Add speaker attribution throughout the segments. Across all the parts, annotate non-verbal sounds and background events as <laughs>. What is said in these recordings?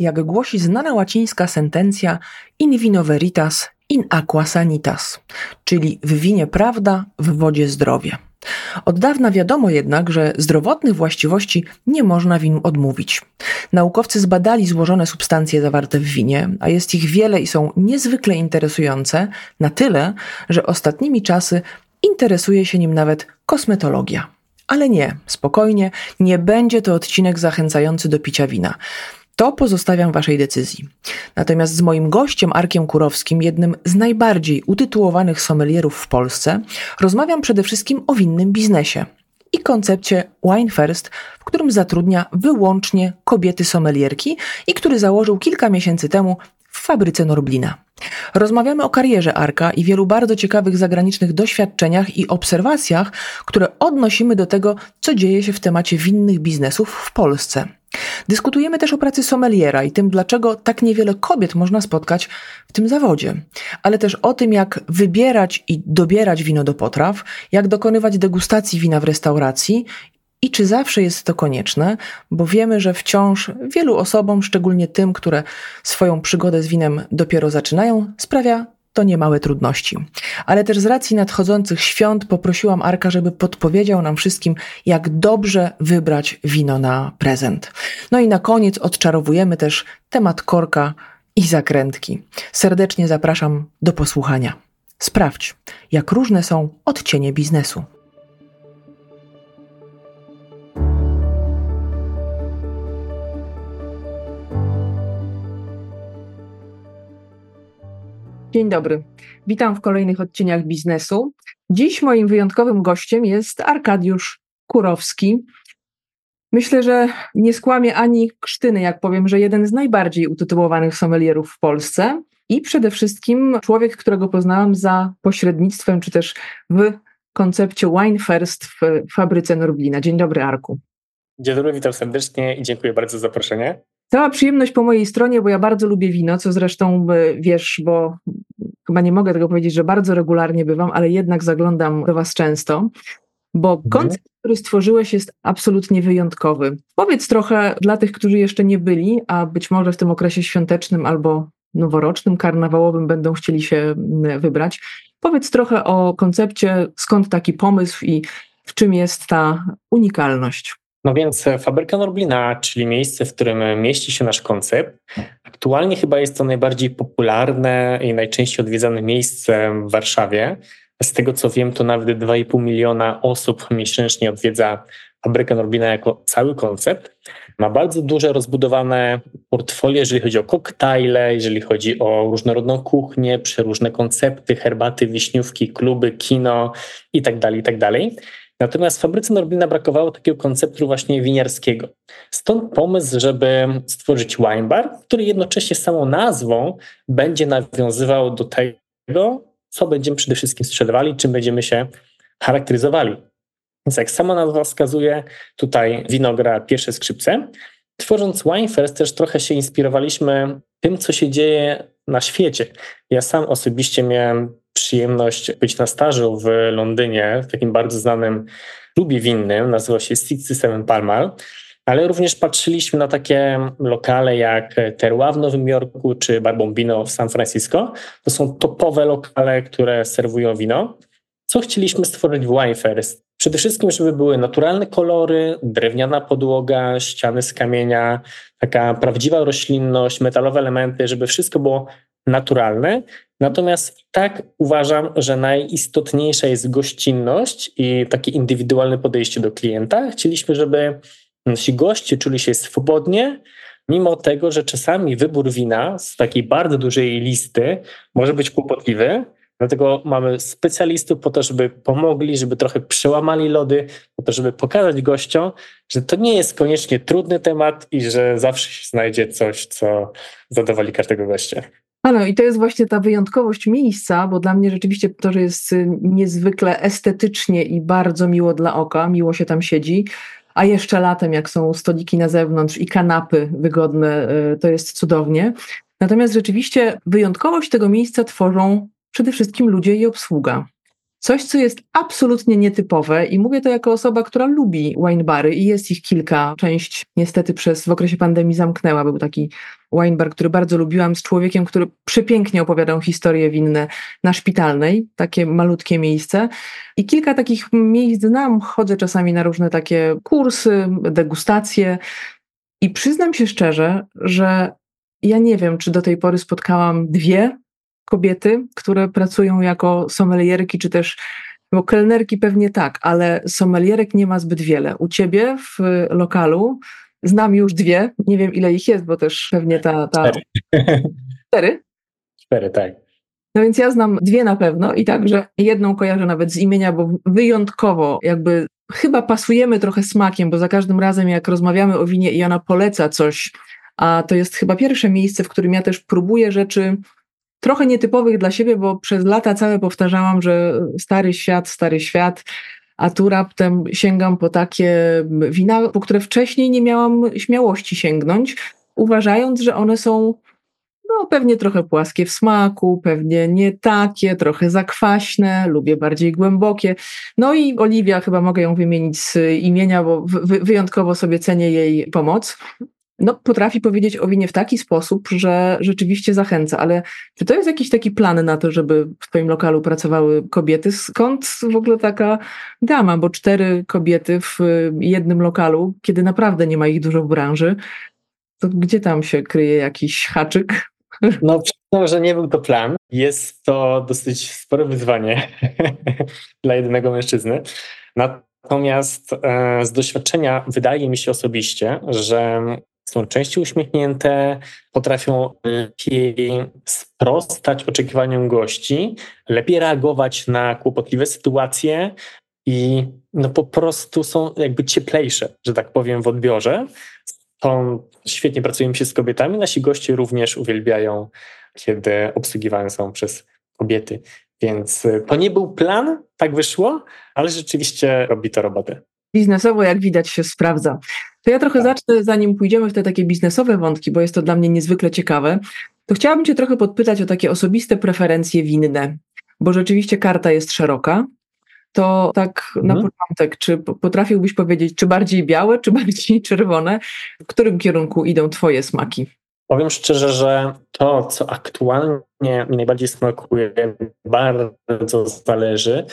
Speaker 1: jak głosi znana łacińska sentencja in vino veritas, in aqua sanitas, czyli w winie prawda, w wodzie zdrowie. Od dawna wiadomo jednak, że zdrowotnych właściwości nie można win odmówić. Naukowcy zbadali złożone substancje zawarte w winie, a jest ich wiele i są niezwykle interesujące, na tyle, że ostatnimi czasy interesuje się nim nawet kosmetologia. Ale nie, spokojnie, nie będzie to odcinek zachęcający do picia wina. To pozostawiam Waszej decyzji. Natomiast z moim gościem Arkiem Kurowskim, jednym z najbardziej utytułowanych sommelierów w Polsce, rozmawiam przede wszystkim o winnym biznesie i koncepcie Wine First, w którym zatrudnia wyłącznie kobiety sommelierki i który założył kilka miesięcy temu w fabryce Norblina. Rozmawiamy o karierze Arka i wielu bardzo ciekawych zagranicznych doświadczeniach i obserwacjach, które odnosimy do tego, co dzieje się w temacie winnych biznesów w Polsce. Dyskutujemy też o pracy sommeliera i tym, dlaczego tak niewiele kobiet można spotkać w tym zawodzie, ale też o tym, jak wybierać i dobierać wino do potraw, jak dokonywać degustacji wina w restauracji i czy zawsze jest to konieczne, bo wiemy, że wciąż wielu osobom, szczególnie tym, które swoją przygodę z winem dopiero zaczynają, sprawia to niemałe trudności. Ale też z racji nadchodzących świąt poprosiłam Arka, żeby podpowiedział nam wszystkim, jak dobrze wybrać wino na prezent. No i na koniec odczarowujemy też temat korka i zakrętki. Serdecznie zapraszam do posłuchania. Sprawdź, jak różne są odcienie biznesu. Dzień dobry. Witam w kolejnych odcieniach biznesu. Dziś moim wyjątkowym gościem jest Arkadiusz Kurowski. Myślę, że nie skłamie ani krztyny, jak powiem, że jeden z najbardziej utytułowanych sommelierów w Polsce i przede wszystkim człowiek, którego poznałam za pośrednictwem, czy też w koncepcie Wine First w fabryce Norblina. Dzień dobry, Arku.
Speaker 2: Dzień dobry, witam serdecznie i dziękuję bardzo za zaproszenie.
Speaker 1: Cała przyjemność po mojej stronie, bo ja bardzo lubię wino, co zresztą e, wiesz, bo chyba nie mogę tego powiedzieć, że bardzo regularnie bywam, ale jednak zaglądam do Was często, bo mhm. koncept, który stworzyłeś, jest absolutnie wyjątkowy. Powiedz trochę dla tych, którzy jeszcze nie byli, a być może w tym okresie świątecznym albo noworocznym, karnawałowym będą chcieli się wybrać. Powiedz trochę o koncepcie, skąd taki pomysł i w czym jest ta unikalność.
Speaker 2: No więc e, Fabryka Norblina, czyli miejsce, w którym mieści się nasz koncept, aktualnie chyba jest to najbardziej popularne i najczęściej odwiedzane miejsce w Warszawie. Z tego co wiem, to nawet 2,5 miliona osób miesięcznie odwiedza Fabrykę Norblina jako cały koncept. Ma bardzo duże rozbudowane portfolio, jeżeli chodzi o koktajle, jeżeli chodzi o różnorodną kuchnię, przeróżne koncepty, herbaty, wiśniówki, kluby, kino itd., tak itd. Natomiast w fabryce Norblina brakowało takiego konceptu właśnie winiarskiego. Stąd pomysł, żeby stworzyć wine bar, który jednocześnie samą nazwą będzie nawiązywał do tego, co będziemy przede wszystkim sprzedawali, czym będziemy się charakteryzowali. Więc jak sama nazwa wskazuje, tutaj wino gra pierwsze skrzypce. Tworząc Wine First też trochę się inspirowaliśmy tym, co się dzieje na świecie. Ja sam osobiście miałem przyjemność być na stażu w Londynie, w takim bardzo znanym klubie winnym, nazywa się Seven Palmer, ale również patrzyliśmy na takie lokale jak Terroir w Nowym Jorku czy Barbombino w San Francisco. To są topowe lokale, które serwują wino. Co chcieliśmy stworzyć w Wine First? Przede wszystkim, żeby były naturalne kolory, drewniana podłoga, ściany z kamienia, taka prawdziwa roślinność, metalowe elementy, żeby wszystko było naturalne. Natomiast tak uważam, że najistotniejsza jest gościnność i takie indywidualne podejście do klienta. Chcieliśmy, żeby nasi goście czuli się swobodnie, mimo tego, że czasami wybór wina z takiej bardzo dużej listy może być kłopotliwy. Dlatego mamy specjalistów po to, żeby pomogli, żeby trochę przełamali lody, po to, żeby pokazać gościom, że to nie jest koniecznie trudny temat i że zawsze się znajdzie coś, co zadowoli każdego gościa.
Speaker 1: No, i to jest właśnie ta wyjątkowość miejsca, bo dla mnie rzeczywiście to, że jest y, niezwykle estetycznie i bardzo miło dla oka, miło się tam siedzi, a jeszcze latem, jak są stoliki na zewnątrz i kanapy wygodne, y, to jest cudownie. Natomiast rzeczywiście wyjątkowość tego miejsca tworzą przede wszystkim ludzie i obsługa. Coś, co jest absolutnie nietypowe i mówię to jako osoba, która lubi wine bary i jest ich kilka. Część niestety przez w okresie pandemii zamknęła. Był taki wine bar, który bardzo lubiłam z człowiekiem, który przepięknie opowiadał historie winne na Szpitalnej, takie malutkie miejsce. I kilka takich miejsc znam, chodzę czasami na różne takie kursy, degustacje i przyznam się szczerze, że ja nie wiem, czy do tej pory spotkałam dwie kobiety, które pracują jako sommelierki, czy też bo kelnerki pewnie tak, ale sommelierek nie ma zbyt wiele. U ciebie w lokalu znam już dwie, nie wiem ile ich jest, bo też pewnie ta... ta...
Speaker 2: Cztery.
Speaker 1: Cztery?
Speaker 2: Cztery, tak.
Speaker 1: No więc ja znam dwie na pewno i także jedną kojarzę nawet z imienia, bo wyjątkowo jakby chyba pasujemy trochę smakiem, bo za każdym razem jak rozmawiamy o winie i ona poleca coś, a to jest chyba pierwsze miejsce, w którym ja też próbuję rzeczy trochę nietypowych dla siebie, bo przez lata całe powtarzałam, że stary świat, stary świat, a tu raptem sięgam po takie wina, po które wcześniej nie miałam śmiałości sięgnąć, uważając, że one są no pewnie trochę płaskie w smaku, pewnie nie takie, trochę zakwaśne, lubię bardziej głębokie. No i Oliwia, chyba mogę ją wymienić z imienia, bo wyjątkowo sobie cenię jej pomoc no, potrafi powiedzieć o winie w taki sposób, że rzeczywiście zachęca, ale czy to jest jakiś taki plan na to, żeby w Twoim lokalu pracowały kobiety? Skąd w ogóle taka dama? Bo cztery kobiety w jednym lokalu, kiedy naprawdę nie ma ich dużo w branży, to gdzie tam się kryje jakiś haczyk? <laughs>
Speaker 2: No, przyznam, że nie był to plan. Jest to dosyć spore wyzwanie <laughs> dla jednego mężczyzny. Natomiast e, z doświadczenia wydaje mi się osobiście, że są częściej uśmiechnięte, potrafią lepiej sprostać oczekiwaniom gości, lepiej reagować na kłopotliwe sytuacje i no po prostu są jakby cieplejsze, że tak powiem, w odbiorze. Są, świetnie pracujemy się z kobietami, nasi goście również uwielbiają, kiedy obsługiwane są przez kobiety. Więc to nie był plan, tak wyszło, ale rzeczywiście robi to robotę
Speaker 1: biznesowo, jak widać, się sprawdza. To ja trochę tak. zacznę, zanim pójdziemy w te takie biznesowe wątki, bo jest to dla mnie niezwykle ciekawe. To chciałabym Cię trochę podpytać o takie osobiste preferencje winne, bo rzeczywiście karta jest szeroka. To tak na hmm. początek, czy potrafiłbyś powiedzieć, czy bardziej białe, czy <laughs> bardziej czerwone? W którym kierunku idą Twoje smaki?
Speaker 2: Powiem szczerze, że to, co aktualnie mi najbardziej smakuje, bardzo zależy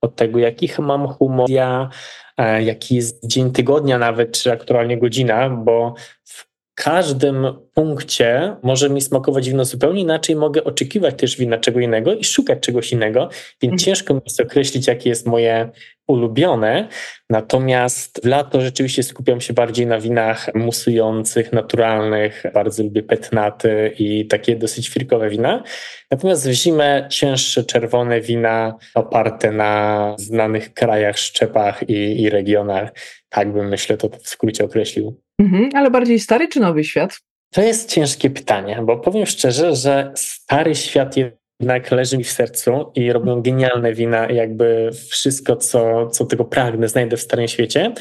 Speaker 2: od tego, jakich mam humor, ja, jaki jest dzień tygodnia nawet, czy aktualnie godzina, bo w każdym punkcie może mi smakować wino zupełnie inaczej, mogę oczekiwać też wina czego innego i szukać czegoś innego, więc mhm. ciężko mi jest określić, jakie jest moje ulubione. Natomiast w lato rzeczywiście skupiam się bardziej na winach musujących, naturalnych. Bardzo lubię petnaty i takie dosyć firkowe wina. Natomiast w zimę cięższe czerwone wina oparte na znanych krajach, szczepach i, i regionach. Tak bym myślę to w skrócie określił.
Speaker 1: Mhm, ale bardziej stary czy nowy świat?
Speaker 2: To jest ciężkie pytanie, bo powiem szczerze, że stary świat jednak leży mi w sercu i robią genialne wina, jakby wszystko, co, co tego pragnę, znajdę w Starym Świecie,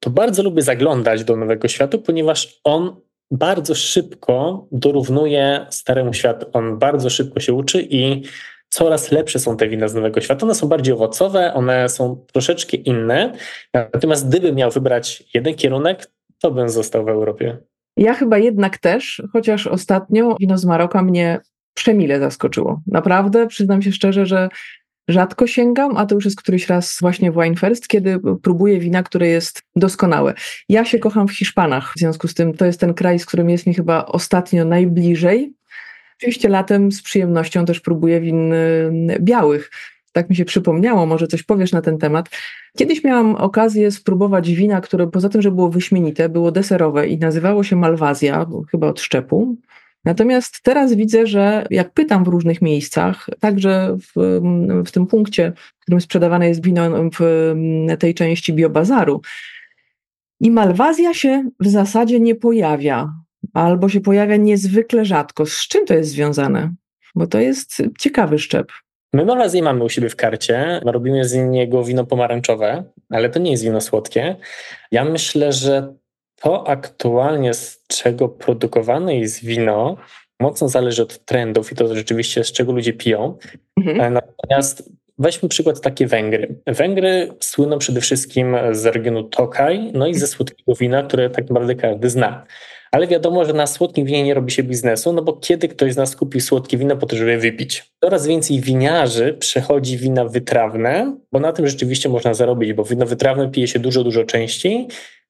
Speaker 2: to bardzo lubię zaglądać do Nowego Światu, ponieważ on bardzo szybko dorównuje Staremu Światu. On bardzo szybko się uczy i coraz lepsze są te wina z Nowego Świata. One są bardziej owocowe, one są troszeczkę inne. Natomiast gdybym miał wybrać jeden kierunek, to bym został w Europie.
Speaker 1: Ja chyba jednak też, chociaż ostatnio wino z Maroka mnie przemile zaskoczyło. Naprawdę, przyznam się szczerze, że rzadko sięgam, a to już jest któryś raz właśnie w Wine First, kiedy próbuję wina, które jest doskonałe. Ja się kocham w Hiszpanach, w związku z tym to jest ten kraj, z którym jest mi chyba ostatnio najbliżej. Oczywiście latem z przyjemnością też próbuję win y, białych. Tak mi się przypomniało, może coś powiesz na ten temat. Kiedyś miałam okazję spróbować wina, które poza tym, że było wyśmienite, było deserowe i nazywało się Malwazja, chyba od szczepu. Natomiast teraz widzę, że jak pytam w różnych miejscach, także w, w tym punkcie, w którym sprzedawane jest wino w tej części biobazaru, i malwazja się w zasadzie nie pojawia, albo się pojawia niezwykle rzadko. Z czym to jest związane? Bo to jest ciekawy szczep.
Speaker 2: My malwazję mamy u siebie w karcie. Robimy z niego wino pomarańczowe, ale to nie jest wino słodkie. Ja myślę, że to aktualnie, z czego produkowane jest wino, mocno zależy od trendów i to rzeczywiście z czego ludzie piją. Mhm. E, natomiast weźmy przykład takie Węgry. Węgry słyną przede wszystkim z regionu Tokaj, no i ze słodkiego wina, które tak naprawdę każdy zna. Ale wiadomo, że na słodkim winie nie robi się biznesu, no bo kiedy ktoś z nas kupi słodkie wino po to, żeby wypić? Coraz więcej winiarzy przechodzi wina wytrawne, bo na tym rzeczywiście można zarobić, bo wino wytrawne pije się dużo, dużo częściej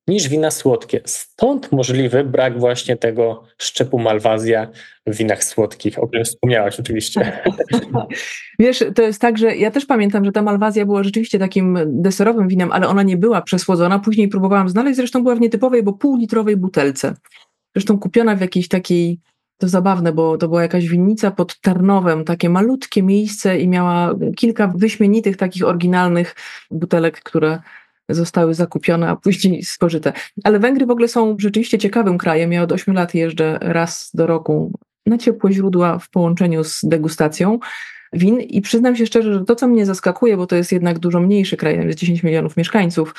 Speaker 2: niż wina słodkie. Stąd możliwy brak właśnie tego szczepu malwazja w winach słodkich, o którym wspomniałaś oczywiście. <laughs>
Speaker 1: Wiesz, to jest tak, że ja też pamiętam, że ta malwazja była rzeczywiście takim deserowym winem, ale ona nie była przesłodzona. Później próbowałam znaleźć, zresztą była w nietypowej, bo półlitrowej butelce. Zresztą kupiona w jakiejś takiej to zabawne, bo to była jakaś winnica pod Tarnowem, takie malutkie miejsce i miała kilka wyśmienitych takich oryginalnych butelek, które zostały zakupione, a później <laughs> spożyte. Ale Węgry w ogóle są rzeczywiście ciekawym krajem. Ja od 8 lat jeżdżę raz do roku na ciepłe źródła w połączeniu z degustacją win i przyznam się szczerze, że to, co mnie zaskakuje, bo to jest jednak dużo mniejszy kraj, jest 10 milionów mieszkańców,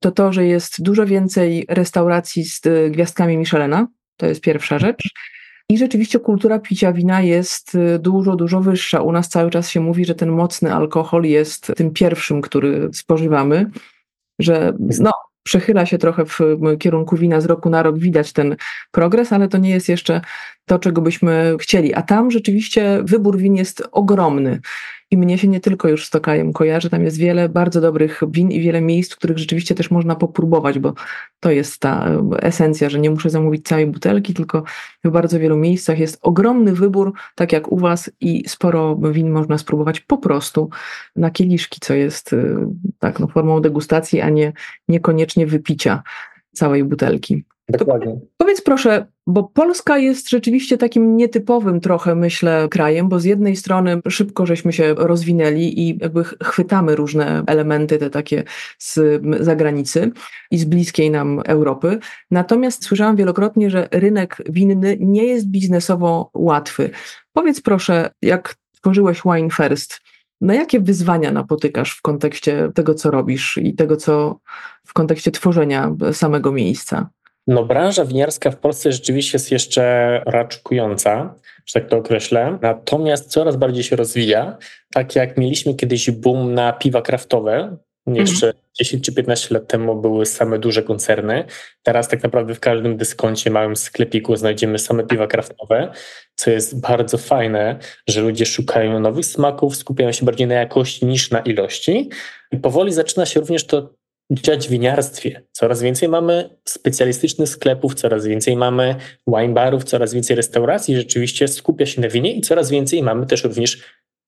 Speaker 1: to to, że jest dużo więcej restauracji z gwiazdkami Michelena, to jest pierwsza rzecz. I rzeczywiście kultura picia wina jest y, dużo, dużo wyższa. U nas cały czas się mówi, że ten mocny alkohol jest tym pierwszym, który spożywamy że no, przechyla się trochę w kierunku wina z roku na rok, widać ten progres, ale to nie jest jeszcze to, czego byśmy chcieli. A tam rzeczywiście wybór win jest ogromny. I mnie się nie tylko już z Tokajem kojarzy, tam jest wiele bardzo dobrych win i wiele miejsc, w których rzeczywiście też można popróbować, bo to jest ta e, esencja, że nie muszę zamówić całej butelki, tylko w bardzo wielu miejscach jest ogromny wybór, tak jak u Was, i sporo win można spróbować po prostu na kieliszki, co jest e, tak, no, formą degustacji, a nie niekoniecznie wypicia całej butelki.
Speaker 2: Dokładnie.
Speaker 1: powiedz proszę, bo Polska jest rzeczywiście takim nietypowym trochę, myślę, krajem, bo z jednej strony szybko żeśmy się rozwinęli i jakby chwytamy różne elementy te takie z zagranicy i z bliskiej nam Europy. Natomiast słyszałam wielokrotnie, że rynek winny nie jest biznesowo łatwy. Powiedz proszę, jak tworzyłeś Wine First, na jakie wyzwania napotykasz w kontekście tego, co robisz i tego, co w kontekście tworzenia samego miejsca?
Speaker 2: No, branża winiarska w Polsce rzeczywiście jest jeszcze raczkująca, że tak to określę. Natomiast coraz bardziej się rozwija. Tak jak mieliśmy kiedyś boom na piwa kraftowe, jeszcze mhm. 10 czy 15 lat temu były same duże koncerny. Teraz tak naprawdę w każdym dyskoncie, małym sklepiku znajdziemy same piwa kraftowe, co jest bardzo fajne, że ludzie szukają nowych smaków, skupiają się bardziej na jakości niż na ilości. I powoli zaczyna się również to dziać winiarstwie. Coraz więcej mamy specjalistycznych sklepów, coraz więcej mamy wine barów, coraz więcej restauracji rzeczywiście skupia się na winie i coraz więcej mamy też również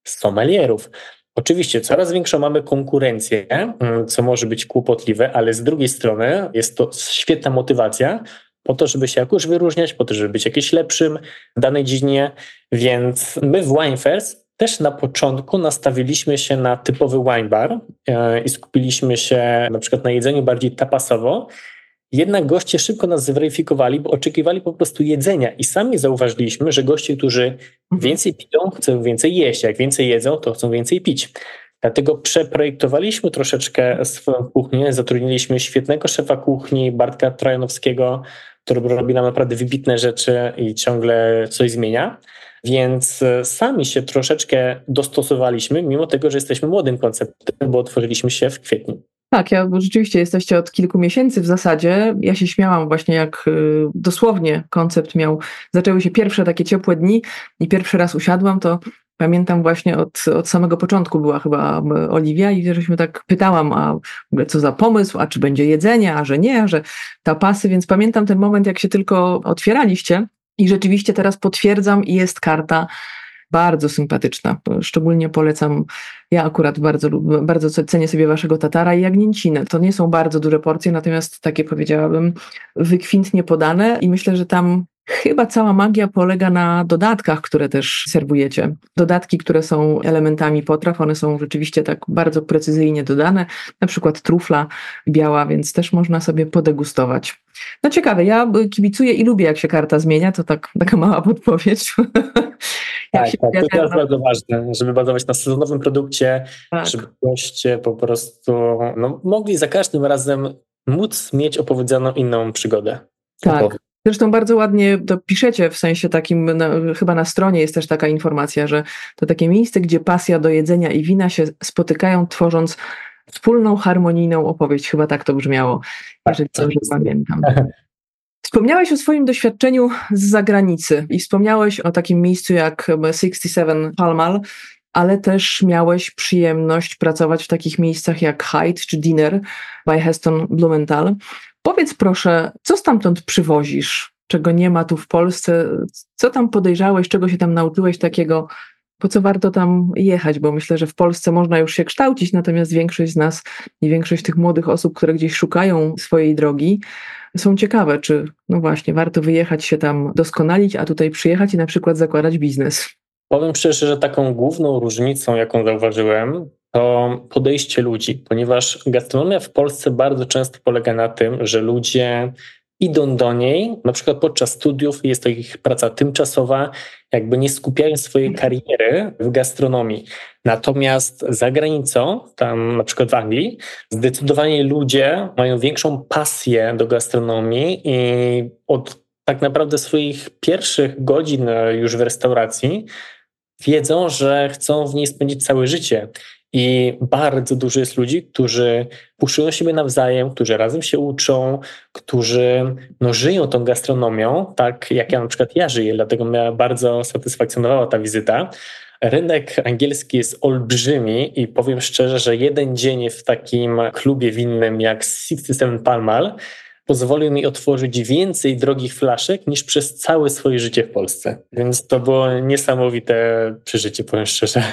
Speaker 2: sommelierów. Oczywiście coraz większą mamy konkurencję, mm, co może być kłopotliwe, ale z drugiej strony jest to świetna motywacja po to, żeby się jakoś wyróżniać, po to, żeby być jakimś lepszym w danej dziedzinie, więc my w Winefairs też na początku nastawiliśmy się na typowy wine bar e, i skupiliśmy się na przykład na jedzeniu bardziej tapasowo. Jednak goście szybko nas zweryfikowali, bo oczekiwali po prostu jedzenia i sami zauważyliśmy, że goście, którzy mhm. więcej piją, chcą więcej jeść. Jak więcej jedzą, to chcą więcej pić. Dlatego przeprojektowaliśmy troszeczkę swoją kuchnię, zatrudniliśmy świetnego szefa kuchni Bartka Trojanowskiego, który robi nam naprawdę wybitne rzeczy i ciągle coś zmienia. Więc e, sami się troszeczkę dostosowaliśmy, mimo tego, że jesteśmy młodym konceptem, bo otworzyliśmy się w kwietniu.
Speaker 1: Tak, ja, rzeczywiście jesteście od kilku miesięcy w zasadzie. Ja się śmiałam właśnie, jak y, dosłownie koncept miał. Zaczęły się pierwsze takie ciepłe dni i pierwszy raz usiadłam, to pamiętam właśnie od, od samego początku była chyba Oliwia i żeśmy tak pytałam, a co za pomysł, a czy będzie jedzenie, a że nie, a że tapasy, więc pamiętam ten moment, jak się tylko otwieraliście i rzeczywiście teraz potwierdzam jest karta bardzo sympatyczna. Szczególnie polecam, ja akurat bardzo, bardzo cenię sobie waszego tatara i jagnięcinę. To nie są bardzo duże porcje, natomiast takie powiedziałabym wykwintnie podane i myślę, że tam Chyba cała magia polega na dodatkach, które też serwujecie. Dodatki, które są elementami potraw, one są rzeczywiście tak bardzo precyzyjnie dodane, na przykład trufla biała, więc też można sobie podegustować. No ciekawe, ja kibicuję i lubię, jak się karta zmienia, to tak, taka mała podpowiedź. <laughs>
Speaker 2: tak, tak, to jest bardzo ważne, żeby bazować na sezonowym produkcie, tak. żeby goście po prostu no, mogli za każdym razem móc mieć opowiedzianą inną przygodę.
Speaker 1: Tak. Zresztą bardzo ładnie to piszecie, w sensie takim, na, chyba na stronie jest też taka informacja, że to takie miejsce, gdzie pasja do jedzenia i wina się spotykają, tworząc wspólną, harmonijną opowieść. Chyba tak to brzmiało, jeżeli tak, dobrze pamiętam. Wspomniałeś o swoim doświadczeniu z zagranicy i wspomniałeś o takim miejscu jak 67 Palmal, ale też miałeś przyjemność pracować w takich miejscach jak Hyde czy Dinner by Heston Blumenthal. Powiedz proszę, co stamtąd przywozisz, czego nie ma tu w Polsce? Co tam podejrzałeś, czego się tam nauczyłeś takiego, po co warto tam jechać? Bo myślę, że w Polsce można już się kształcić, natomiast większość z nas i większość tych młodych osób, które gdzieś szukają swojej drogi, są ciekawe, czy no właśnie, warto wyjechać się tam doskonalić, a tutaj przyjechać i na przykład zakładać biznes.
Speaker 2: Powiem szczerze, że taką główną różnicą, jaką zauważyłem, to podejście ludzi, ponieważ gastronomia w Polsce bardzo często polega na tym, że ludzie idą do niej, na przykład podczas studiów, jest to ich praca tymczasowa, jakby nie skupiają swojej kariery w gastronomii. Natomiast za granicą, tam na przykład w Anglii, zdecydowanie ludzie mają większą pasję do gastronomii i od tak naprawdę swoich pierwszych godzin już w restauracji wiedzą, że chcą w niej spędzić całe życie. I bardzo dużo jest ludzi, którzy puszują siebie nawzajem, którzy razem się uczą, którzy no, żyją tą gastronomią, tak jak ja na przykład ja żyję, dlatego mnie bardzo satysfakcjonowała ta wizyta. Rynek angielski jest olbrzymi i powiem szczerze, że jeden dzień w takim klubie winnym jak 67 Palmal pozwolił mi otworzyć więcej drogich flaszek niż przez całe swoje życie w Polsce. Więc to było niesamowite przeżycie, powiem szczerze.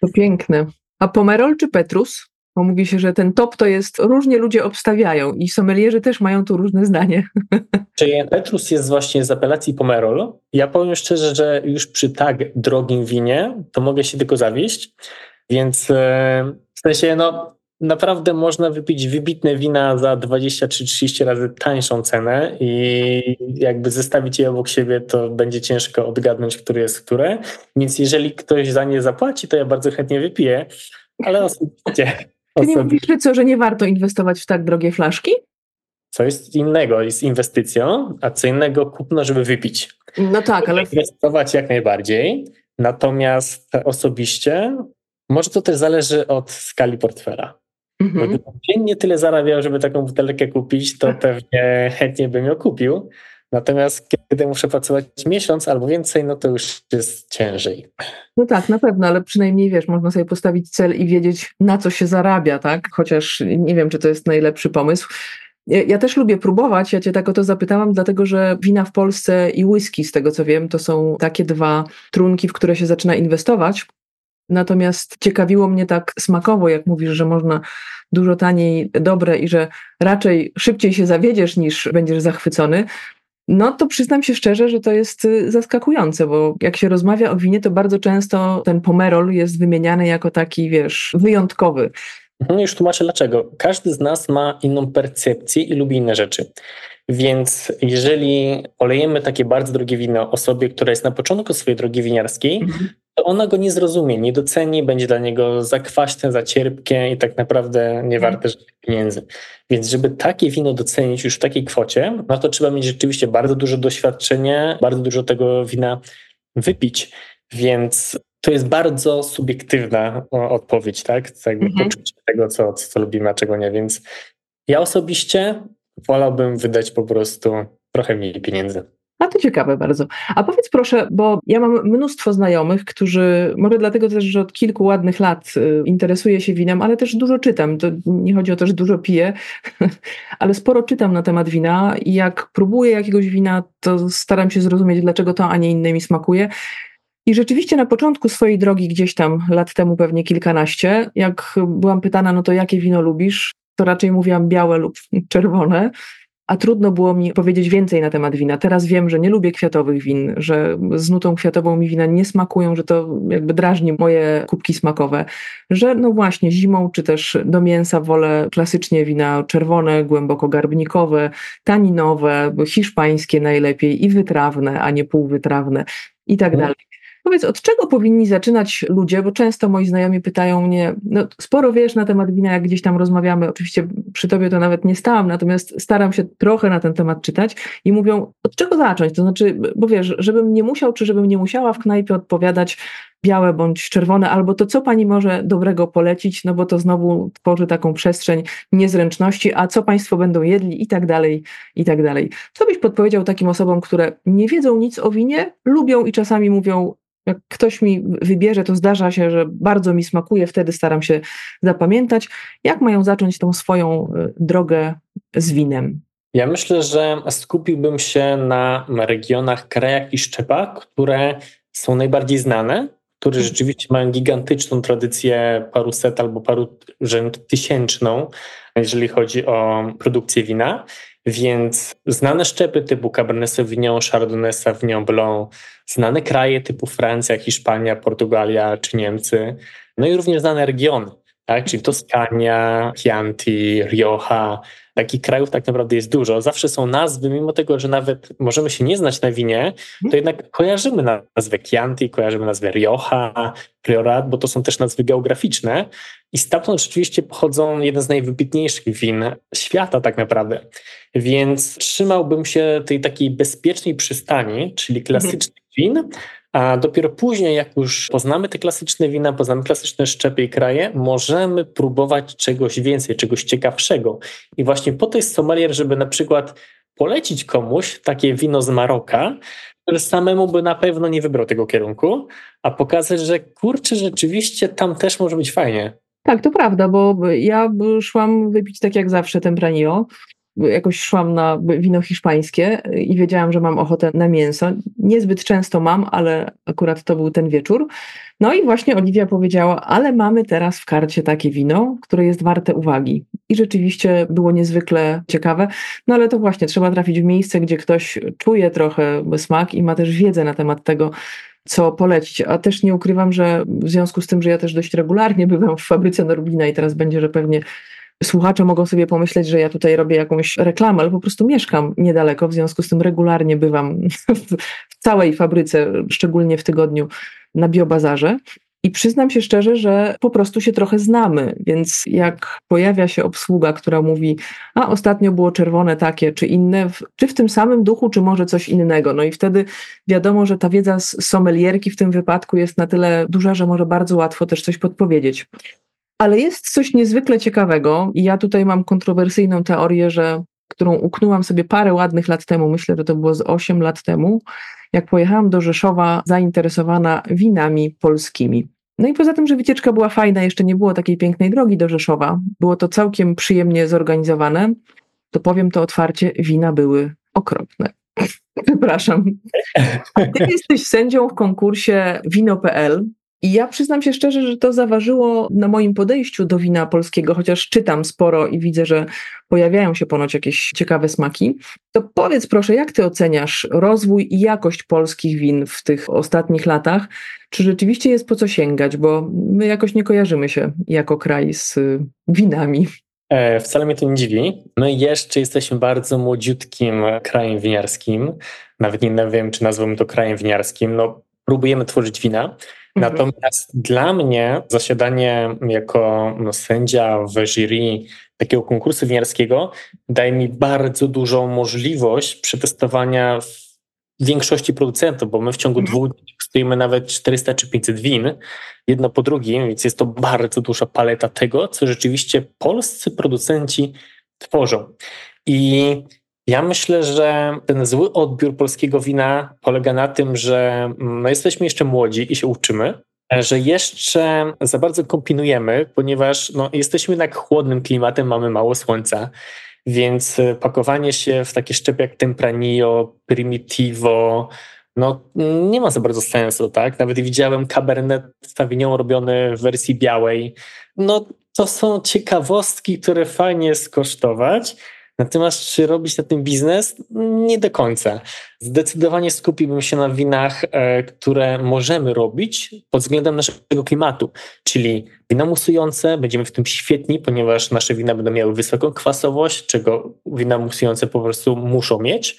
Speaker 1: To piękne. A Pomerol czy Petrus? Bo mówi się, że ten top to jest, różnie ludzie obstawiają i sommelierzy też mają tu różne zdanie. <laughs>
Speaker 2: Czy Petrus jest właśnie z apelacji Pomerol? Ja powiem szczerze, że już przy tak drogim winie to mogę się tylko zawieść, więc e, w sensie no naprawdę można wypić wybitne wina za 20 czy 30 razy tańszą cenę i jakby zestawić je obok siebie, to będzie ciężko odgadnąć, które jest które. Więc jeżeli ktoś za nie zapłaci, to ja bardzo chętnie wypiję, ale osobiście...
Speaker 1: Ty nie mówisz, że co, że nie warto inwestować w tak drogie flaszki?
Speaker 2: Co jest innego jest inwestycją, a co innego kupno, żeby wypić.
Speaker 1: No tak, ale...
Speaker 2: Inwestować jak najbardziej, natomiast osobiście może to też zależy od skali portfela. Mhm. Gdybym dziennie tyle zarabiał, żeby taką butelkę kupić, to tak. pewnie chętnie bym ją kupił. Natomiast kiedy muszę pracować miesiąc albo więcej, no to już jest ciężej.
Speaker 1: No tak, na pewno, ale przynajmniej wiesz, można sobie postawić cel i wiedzieć, na co się zarabia, tak? Chociaż nie wiem, czy to jest najlepszy pomysł. Ja też lubię próbować, ja cię tak o to zapytałam, dlatego że wina w Polsce i whisky, z tego co wiem, to są takie dwa trunki, w które się zaczyna inwestować. Natomiast ciekawiło mnie tak smakowo, jak mówisz, że można dużo taniej dobre i że raczej szybciej się zawiedziesz niż będziesz zachwycony. No to przyznam się szczerze, że to jest y, zaskakujące, bo jak się rozmawia o winie, to bardzo często ten pomerol jest wymieniany jako taki, wiesz, wyjątkowy.
Speaker 2: Mhm, już tłumaczę dlaczego. Każdy z nas ma inną percepcję i lubi inne rzeczy. Więc jeżeli olejemy takie bardzo drogie wino osobie, która jest na początku swojej drogi winiarskiej, mhm to ona go nie zrozumie, nie doceni, będzie dla niego za kwaśne, za cierpkie i tak naprawdę nie mhm. warte pieniędzy. Więc żeby takie wino docenić już w takiej kwocie, no to trzeba mieć rzeczywiście bardzo duże doświadczenie, bardzo dużo tego wina wypić. Więc to jest bardzo subiektywna odpowiedź, tak? Jakby mhm. poczucie tego, co, co lubimy, a czego nie. Więc ja osobiście wolałbym wydać po prostu trochę mniej pieniędzy.
Speaker 1: A to ciekawe bardzo. A powiedz proszę, bo ja mam mnóstwo znajomych, którzy, może dlatego też, że od kilku ładnych lat y, interesuję się winem, ale też dużo czytam. To nie chodzi o to, że dużo piję, <laughs> ale sporo czytam na temat wina i jak próbuję jakiegoś wina, to staram się zrozumieć, dlaczego to, a nie inne mi smakuje. I rzeczywiście na początku swojej drogi, gdzieś tam lat temu pewnie kilkanaście, jak byłam pytana, no to jakie wino lubisz, to raczej mówiłam białe lub <laughs> czerwone a trudno było mi powiedzieć więcej na temat wina. Teraz wiem, że nie lubię kwiatowych win, że z nutą kwiatową mi wina nie smakują, że to jakby drażni moje kubki smakowe, że no właśnie zimą czy też do mięsa wolę klasycznie wina czerwone, głęboko garbnikowe, taninowe, hiszpańskie najlepiej i wytrawne, a nie półwytrawne i tak mhm. dalej. Powiedz, od czego powinni zaczynać ludzie, bo często moi znajomi pytają mnie, no sporo wiesz na temat wina, jak gdzieś tam rozmawiamy, oczywiście przy tobie to nawet nie stałam, natomiast staram się trochę na ten temat czytać i mówią, od czego zacząć? To znaczy, bo wiesz, żebym nie musiał, czy żebym nie musiała w knajpie odpowiadać białe bądź czerwone, albo to co pani może dobrego polecić, no bo to znowu tworzy taką przestrzeń niezręczności, a co państwo będą jedli i tak dalej, i tak dalej. Co byś podpowiedział takim osobom, które nie wiedzą nic o winie, lubią i czasami mówią, jak ktoś mi wybierze, to zdarza się, że bardzo mi smakuje, wtedy staram się zapamiętać, jak mają zacząć tą swoją y, drogę z winem.
Speaker 2: Ja myślę, że skupiłbym się na regionach, krajach i szczepach, które są najbardziej znane, które rzeczywiście mają gigantyczną tradycję paru set albo paru rzęd tysięczną, jeżeli chodzi o produkcję wina. Więc znane szczepy typu Cabernet Sauvignon, Chardonnay Sauvignon Blanc, znane kraje typu Francja, Hiszpania, Portugalia czy Niemcy, no i również znane regiony, tak? czyli Toskania, Chianti, Rioja, Takich krajów tak naprawdę jest dużo. Zawsze są nazwy, mimo tego, że nawet możemy się nie znać na winie, to jednak kojarzymy nazwę Chianti, kojarzymy nazwę Rioja, Priorat, bo to są też nazwy geograficzne. I stamtąd rzeczywiście pochodzą jeden z najwybitniejszych win świata tak naprawdę. Więc trzymałbym się tej takiej bezpiecznej przystani, czyli klasycznych win, a dopiero później, jak już poznamy te klasyczne wina, poznamy klasyczne szczepy i kraje, możemy próbować czegoś więcej, czegoś ciekawszego. I właśnie po to jest sommelier, żeby na przykład polecić komuś takie wino z Maroka, który samemu by na pewno nie wybrał tego kierunku, a pokazać, że kurczę, rzeczywiście tam też może być fajnie.
Speaker 1: Tak, to prawda, bo ja szłam wypić tak jak zawsze Tempranillo jakoś szłam na wino hiszpańskie i wiedziałam, że mam ochotę na mięso. Niezbyt często mam, ale akurat to był ten wieczór. No i właśnie Oliwia powiedziała, ale mamy teraz w karcie takie wino, które jest warte uwagi. I rzeczywiście było niezwykle ciekawe. No ale to właśnie trzeba trafić w miejsce, gdzie ktoś czuje trochę smak i ma też wiedzę na temat tego, co polecić. A też nie ukrywam, że w związku z tym, że ja też dość regularnie bywam w fabryce Norblina i teraz będzie, że pewnie słuchacze mogą sobie pomyśleć, że ja tutaj robię jakąś reklamę, ale po prostu mieszkam niedaleko, w związku z tym regularnie bywam <laughs> w całej fabryce, szczególnie w tygodniu na biobazarze. I przyznam się szczerze, że po prostu się trochę znamy, więc jak pojawia się obsługa, która mówi, a ostatnio było czerwone takie czy inne, czy w tym samym duchu, czy może coś innego. No i wtedy wiadomo, że ta wiedza z sommelierki w tym wypadku jest na tyle duża, że może bardzo łatwo też coś podpowiedzieć. Ale jest coś niezwykle ciekawego i ja tutaj mam kontrowersyjną teorię, że którą uknęłam sobie parę ładnych lat temu, myślę, że to było z 8 lat temu, jak pojechałam do Rzeszowa zainteresowana winami polskimi. No i poza tym, że wycieczka była fajna, jeszcze nie było takiej pięknej drogi do Rzeszowa, było to całkiem przyjemnie zorganizowane, to powiem to otwarcie, wina były okropne. <laughs> Przepraszam. Ty jesteś sędzią w konkursie Wino.pl i ja przyznam się szczerze, że to zaważyło na moim podejściu do wina polskiego, chociaż czytam sporo i widzę, że pojawiają się ponoć jakieś ciekawe smaki. To powiedz proszę, jak ty oceniasz rozwój i jakość polskich win w tych ostatnich latach? Czy rzeczywiście jest po co sięgać? Bo my jakoś nie kojarzymy się jako kraj z winami.
Speaker 2: E, wcale mnie to nie dziwi. My jeszcze jesteśmy bardzo młodziutkim krajem winiarskim. Nawet nie wiem, czy nazwałbym to krajem winiarskim. No, próbujemy tworzyć wina. Natomiast dla mnie zasiadanie jako no, sędzia w jury takiego konkursu winiarskiego daje mi bardzo dużą możliwość przetestowania większości producentów, bo my w ciągu mhm. dwóch dni stoimy nawet 400 czy 500 win, jedno po drugim, więc jest to bardzo duża paleta tego, co rzeczywiście polscy producenci tworzą. I ja myślę, że ten zły odbiór polskiego wina polega na tym, że no jesteśmy jeszcze młodzi i się uczymy, że jeszcze za bardzo kombinujemy, ponieważ no, jesteśmy jednak chłodnym klimatem, mamy mało słońca, więc pakowanie się w takie szczepy jak Tempranillo, Primitivo, no nie ma za bardzo sensu, tak? Nawet widziałem Cabernet Sauvignon robiony w wersji białej. No to są ciekawostki, które fajnie skosztować, Natomiast czy robić na tym biznes? Nie do końca. Zdecydowanie skupiłbym się na winach, e, które możemy robić pod względem naszego klimatu, czyli wina musujące, będziemy w tym świetni, ponieważ nasze wina będą miały wysoką kwasowość, czego wina musujące po prostu muszą mieć,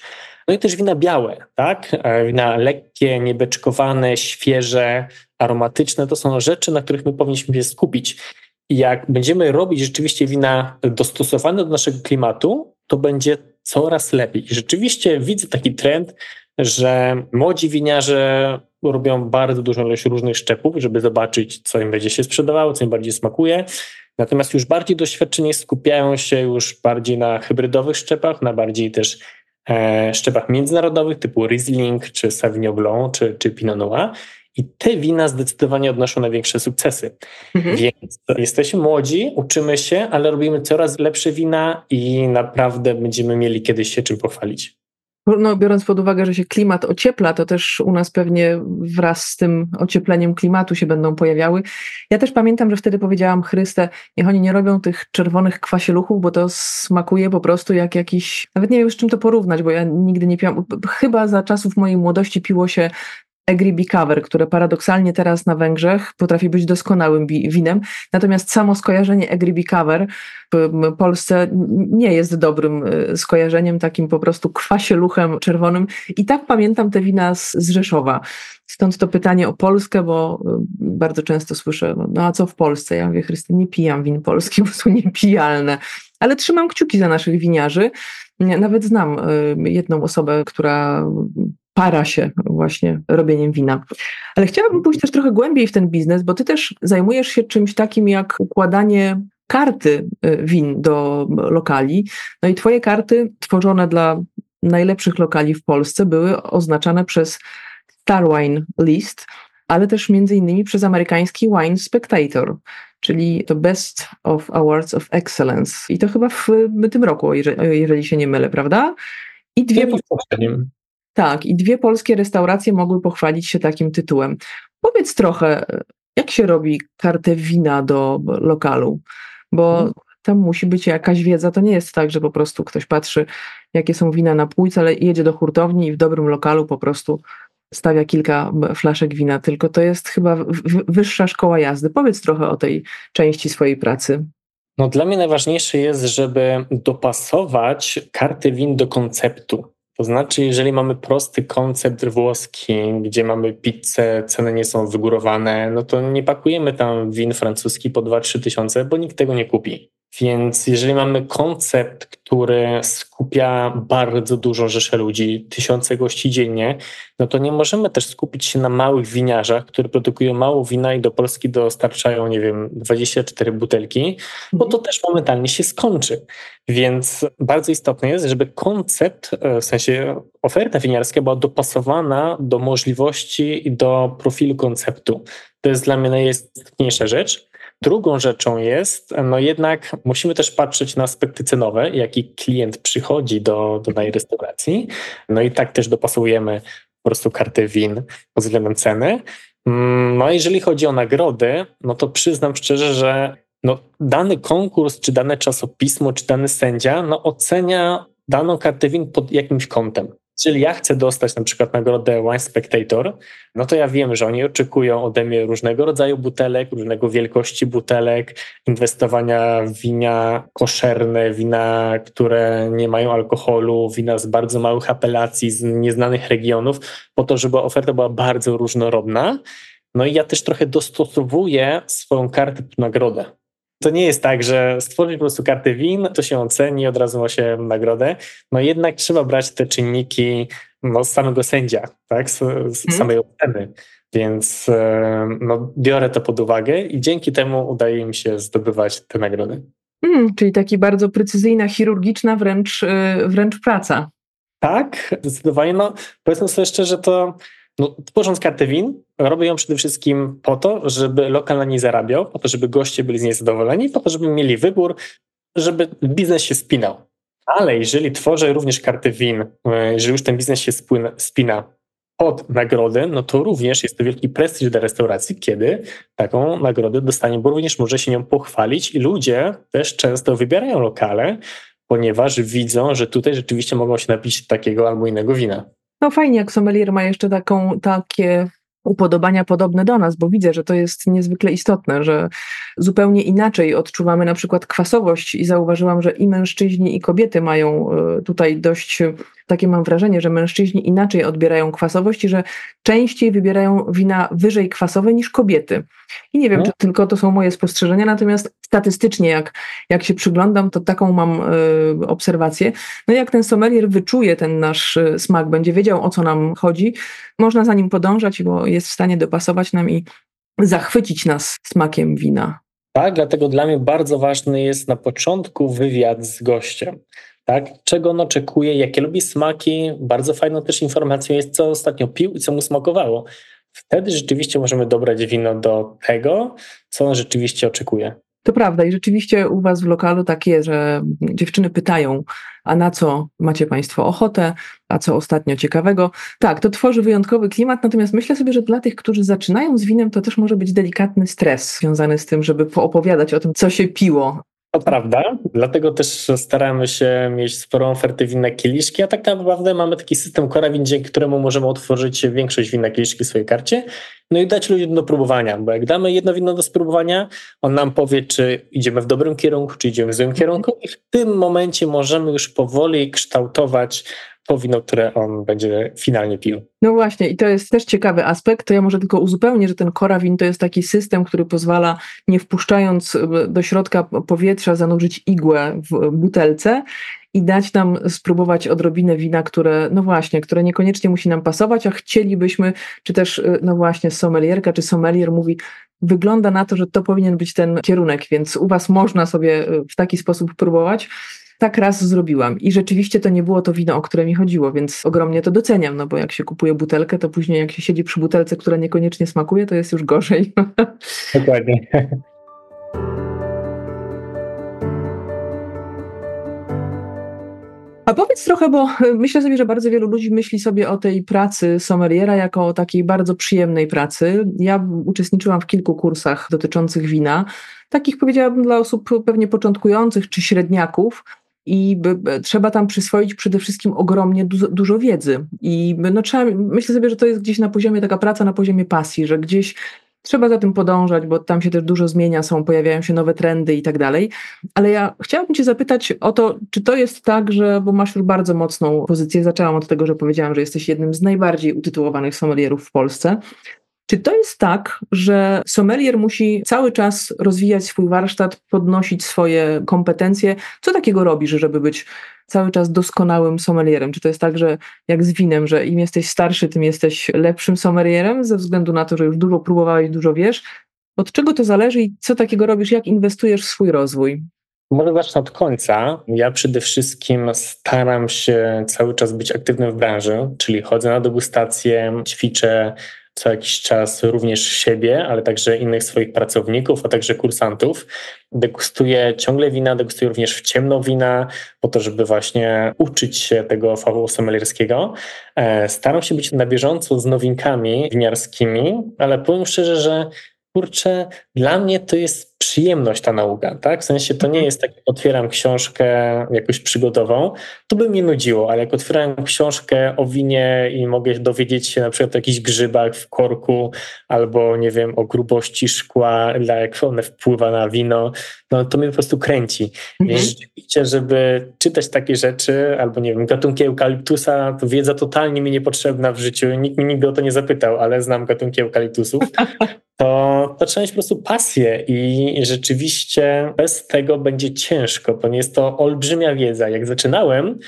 Speaker 2: No i też wina białe, tak? E, wina lekkie, niebeczkowane, świeże, aromatyczne. To są rzeczy, na których my powinniśmy się skupić. Jak będziemy robić rzeczywiście wina dostosowane do naszego klimatu, to będzie coraz lepiej. I rzeczywiście widzę taki trend, że młodzi winiarze robią bardzo dużą ilość różnych szczepów, żeby zobaczyć, co im będzie się sprzedawało, co im bardziej smakuje. Natomiast już bardziej doświadczeni skupiają się już bardziej na hybrydowych szczepach, na bardziej też e, szczepach międzynarodowych typu Riesling, czy Sauvignon Blanc, czy, czy Pinot Noir. I te wina zdecydowanie odnoszą największe sukcesy. Mhm. Więc jesteśmy młodzi, uczymy się, ale robimy coraz lepsze wina i naprawdę będziemy mieli kiedyś się czym pochwalić.
Speaker 1: No, biorąc pod uwagę, że się klimat ociepla, to też u nas pewnie wraz z tym ociepleniem klimatu się będą pojawiały. Ja też pamiętam, że wtedy powiedziałam Chryste, niech oni nie robią tych czerwonych kwasieluchów, bo to smakuje po prostu jak jakiś, nawet nie wiem z czym to porównać, bo ja nigdy nie piłam, chyba za czasów mojej młodości piło się Egri Cover, które paradoksalnie teraz na Węgrzech potrafi być doskonałym winem, natomiast samo skojarzenie Egri Cover w Polsce nie jest dobrym y, skojarzeniem, takim po prostu kwasieluchem czerwonym. I tak pamiętam te wina z, z Rzeszowa. Stąd to pytanie o Polskę, bo y, bardzo często słyszę, no, no a co w Polsce? Ja mówię, nie pijam win polskich, <laughs> bo są niepijalne. Ale trzymam kciuki za naszych winiarzy. Nawet znam y, jedną osobę, która para się właśnie robieniem wina. Ale chciałabym pójść też trochę głębiej w ten biznes, bo ty też zajmujesz się czymś takim jak układanie karty y, win do lokali. No i twoje karty tworzone dla najlepszych lokali w Polsce były oznaczane przez Star Wine List, ale też między innymi przez amerykański Wine Spectator, czyli to Best of Awards of Excellence. I to chyba w tym roku, jeżeli, jeżeli się nie mylę, prawda?
Speaker 2: I dwie,
Speaker 1: tak, i dwie polskie restauracje mogły pochwalić się takim tytułem. Powiedz trochę, jak się robi kartę wina do lokalu, bo mhm. tam musi być jakaś wiedza. To nie jest tak, że po prostu ktoś patrzy, jakie są wina na półce, ale jedzie do hurtowni i w dobrym lokalu po prostu stawia kilka flaszek wina, tylko to jest chyba wyższa szkoła jazdy. Powiedz trochę o tej części swojej pracy.
Speaker 2: No, dla mnie najważniejsze jest, żeby dopasować karty win do konceptu. To znaczy, jeżeli mamy prosty koncept włoski, gdzie mamy pizzę, ceny nie są wygórowane, no to nie pakujemy tam win francuski po 2-3 tysiące, bo nikt tego nie kupi. Więc jeżeli mamy koncept, który skupia bardzo dużo rzeszę ludzi, tysiące gości dziennie, no to nie możemy też skupić się na małych winiarzach, które produkują mało wina i do Polski dostarczają, nie wiem, 24 butelki, bo to też momentalnie się skończy. Więc bardzo istotne jest, żeby koncept, e, w sensie oferta winiarska była dopasowana do możliwości i do profilu konceptu. To jest dla mnie najistotniejsza rzecz. Drugą rzeczą jest, no jednak musimy też patrzeć na aspekty cenowe, jaki klient przychodzi do, danej restauracji. No i tak też dopasujemy po prostu kartę win pod względem ceny. Mm, no jeżeli chodzi o nagrody, no to przyznam szczerze, że no, dany konkurs, czy dane czasopismo, czy dany sędzia no, ocenia daną kartę win pod jakimś kątem. Jeżeli ja chcę dostać na przykład nagrodę Wine Spectator, no to ja wiem, że oni oczekują ode mnie różnego rodzaju butelek, różnego wielkości butelek, inwestowania w wina koszerne, wina, które nie mają alkoholu, wina z bardzo małych apelacji, z nieznanych regionów, po to, żeby oferta była bardzo różnorodna. No i ja też trochę dostosowuję swoją kartę pod nagrodę. To nie jest tak, że stworzyć po prostu kartę win, to się oceni, od razu ma się nagrodę. No jednak trzeba brać te czynniki no, z samego sędzia, tak? z, z hmm. samej oceny. Więc e, no, biorę to pod uwagę i dzięki temu udaje mi się zdobywać te nagrody.
Speaker 1: Hmm, czyli taki bardzo precyzyjna, chirurgiczna wręcz, e, wręcz praca.
Speaker 2: Tak, zdecydowanie. No, powiedzmy sobie szczerze, to no, tworząc kartę win, robię ją przede wszystkim po to, żeby lokal na niej zarabiał, po to, żeby goście byli z niej zadowoleni, po to, żeby mieli wybór, żeby biznes się spinał. Ale jeżeli tworzę również kartę win, e, jeżeli już ten biznes się spina pod nagrodę, no to również jest to wielki prestiż dla restauracji, kiedy taką nagrodę dostanie, bo również może się nią pochwalić i ludzie też często wybierają lokale, ponieważ widzą, że tutaj rzeczywiście mogą się napić takiego albo innego wina.
Speaker 1: No fajnie, jak sommelier ma jeszcze taką, takie upodobania podobne do nas, bo widzę, że to jest niezwykle istotne, że zupełnie inaczej odczuwamy na przykład kwasowość i zauważyłam, że i mężczyźni, i kobiety mają e, tutaj dość takie mam wrażenie, że mężczyźni inaczej odbierają kwasowość i że częściej wybierają wina wyżej kwasowe niż kobiety. I nie wiem, no. czy tylko to są moje spostrzeżenia, natomiast statystycznie, jak, jak się przyglądam, to taką mam y, obserwację. No jak ten sommelier wyczuje ten nasz y, smak, będzie wiedział, o co nam chodzi, można za nim podążać, bo jest w stanie dopasować nam i zachwycić nas smakiem wina.
Speaker 2: Tak, dlatego dla mnie bardzo ważny jest na początku wywiad z gościem. Tak? Czego on oczekuje, jakie lubi smaki. Bardzo fajną też informacją jest, co ostatnio pił i co mu smakowało. Wtedy rzeczywiście możemy dobrać wino do tego, co on rzeczywiście oczekuje.
Speaker 1: To prawda i rzeczywiście u Was w lokalu tak jest, że dziewczyny pytają, a na co macie Państwo ochotę, a co ostatnio ciekawego. Tak, to tworzy wyjątkowy klimat, natomiast myślę sobie, że dla tych, którzy zaczynają z winem, to też może być delikatny stres związany z tym, żeby poopowiadać o tym, co się piło,
Speaker 2: to prawda, dlatego też staramy się mieć sporą ofertę winne kieliszki, a tak naprawdę mamy taki system Korawin, dzięki któremu możemy otworzyć większość winna kieliszki w swojej karcie, no i dać ludziom do próbowania, bo jak damy jedno wino do spróbowania, on nam powie, czy idziemy w dobrym kierunku, czy idziemy w złym kierunku i w tym momencie możemy już powoli kształtować to wino, które on będzie finalnie pił.
Speaker 1: No właśnie, i to jest też ciekawy aspekt. To ja może tylko uzupełnię, że ten korawin to jest taki system, który pozwala, nie wpuszczając do środka powietrza, zanurzyć igłę w butelce i dać nam spróbować odrobinę wina, które, no właśnie, które niekoniecznie musi nam pasować, a chcielibyśmy, czy też, no właśnie, sommelierka czy sommelier mówi, wygląda na to, że to powinien być ten kierunek, więc u Was można sobie w taki sposób próbować tak raz zrobiłam i rzeczywiście to nie było to wino, o które mi chodziło, więc ogromnie to doceniam, no bo jak się kupuje butelkę, to później jak się siedzi przy butelce, która niekoniecznie smakuje, to jest już gorzej. <laughs>
Speaker 2: Dokładnie.
Speaker 1: A powiedz trochę, bo myślę sobie, że bardzo wielu ludzi myśli sobie o tej pracy sommeliera jako o takiej bardzo przyjemnej pracy. Ja uczestniczyłam w kilku kursach dotyczących wina, takich powiedziałabym dla osób pewnie początkujących czy średniaków i by, trzeba tam przyswoić przede wszystkim ogromnie dużo, dużo wiedzy. I no, trzeba, myślę sobie, że to jest gdzieś na poziomie taka praca na poziomie pasji, że gdzieś trzeba za tym podążać, bo tam się też dużo zmienia, są, pojawiają się nowe trendy i tak dalej. Ale ja chciałabym Cię zapytać o to, czy to jest tak, że, bo masz już bardzo mocną pozycję, zaczęłam od tego, że powiedziałam, że jesteś jednym z najbardziej utytułowanych sommelierów w Polsce. Czy to jest tak, że sommelier musi cały czas rozwijać swój warsztat, podnosić swoje kompetencje? Co takiego robisz, żeby być cały czas doskonałym sommelierem? Czy to jest tak, że jak z winem, że im jesteś starszy, tym jesteś lepszym sommelierem ze względu na to, że już dużo próbowałeś, dużo wiesz? Od czego to zależy i co takiego robisz? Jak inwestujesz w swój rozwój?
Speaker 2: Może zacznę od końca. Ja przede wszystkim staram się cały czas być aktywnym w branży, czyli chodzę na degustacje, ćwiczę, co jakiś czas również siebie, ale także innych swoich pracowników, a także kursantów. Degustuję ciągle wina, degustuję również w ciemno wina, po to, żeby właśnie uczyć się tego fachu sommelierskiego. E, staram się być na bieżąco z nowinkami winiarskimi, ale powiem szczerze, że kurczę, dla mnie to jest przyjemność ta nauka, tak? W sensie to nie mhm. jest tak, jak otwieram książkę jakąś przygodową, to by mnie nudziło, ale jak otwieram książkę o winie i mogę dowiedzieć się na przykład o jakichś grzybach w korku albo nie wiem, o grubości szkła, jak one wpływa na wino, no to mnie po prostu kręci. Mhm. Więc rzeczywiście, żeby czytać takie rzeczy albo nie wiem, gatunki eukaliptusa, to wiedza totalnie mi niepotrzebna w życiu. Nikt mi nigdy o to nie zapytał, ale znam gatunki eukaliptusów. <laughs> To, to trzeba mieć po prostu pasję i i rzeczywiście bez tego będzie ciężko, bo nie jest to olbrzymia wiedza. Jak zaczynałem,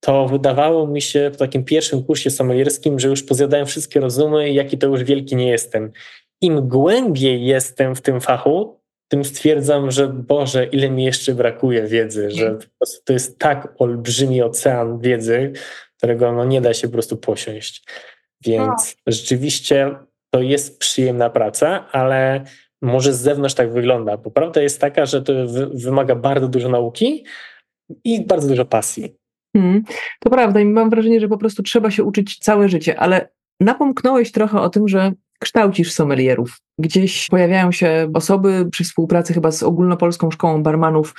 Speaker 2: to wydawało mi się w takim pierwszym kursie sommelierskim, że już pozjadałem wszystkie rozumy i jaki to już wielki nie jestem. Im głębiej jestem w tym fachu, tym stwierdzam, że Boże, ile mi jeszcze brakuje wiedzy, że to jest tak olbrzymi ocean wiedzy, którego no nie da się po prostu posiąść. Więc no. rzeczywiście to jest przyjemna praca, ale może z zewnątrz tak wygląda, bo prawda jest taka, że to wymaga bardzo dużo nauki i bardzo dużo pasji. Hmm,
Speaker 1: to prawda i mam wrażenie, że po prostu trzeba się uczyć całe życie, ale napomknąłeś trochę o tym, że kształcisz sommelierów. Gdzieś pojawiają się osoby przy współpracy chyba z Ogólnopolską Szkołą Barmanów,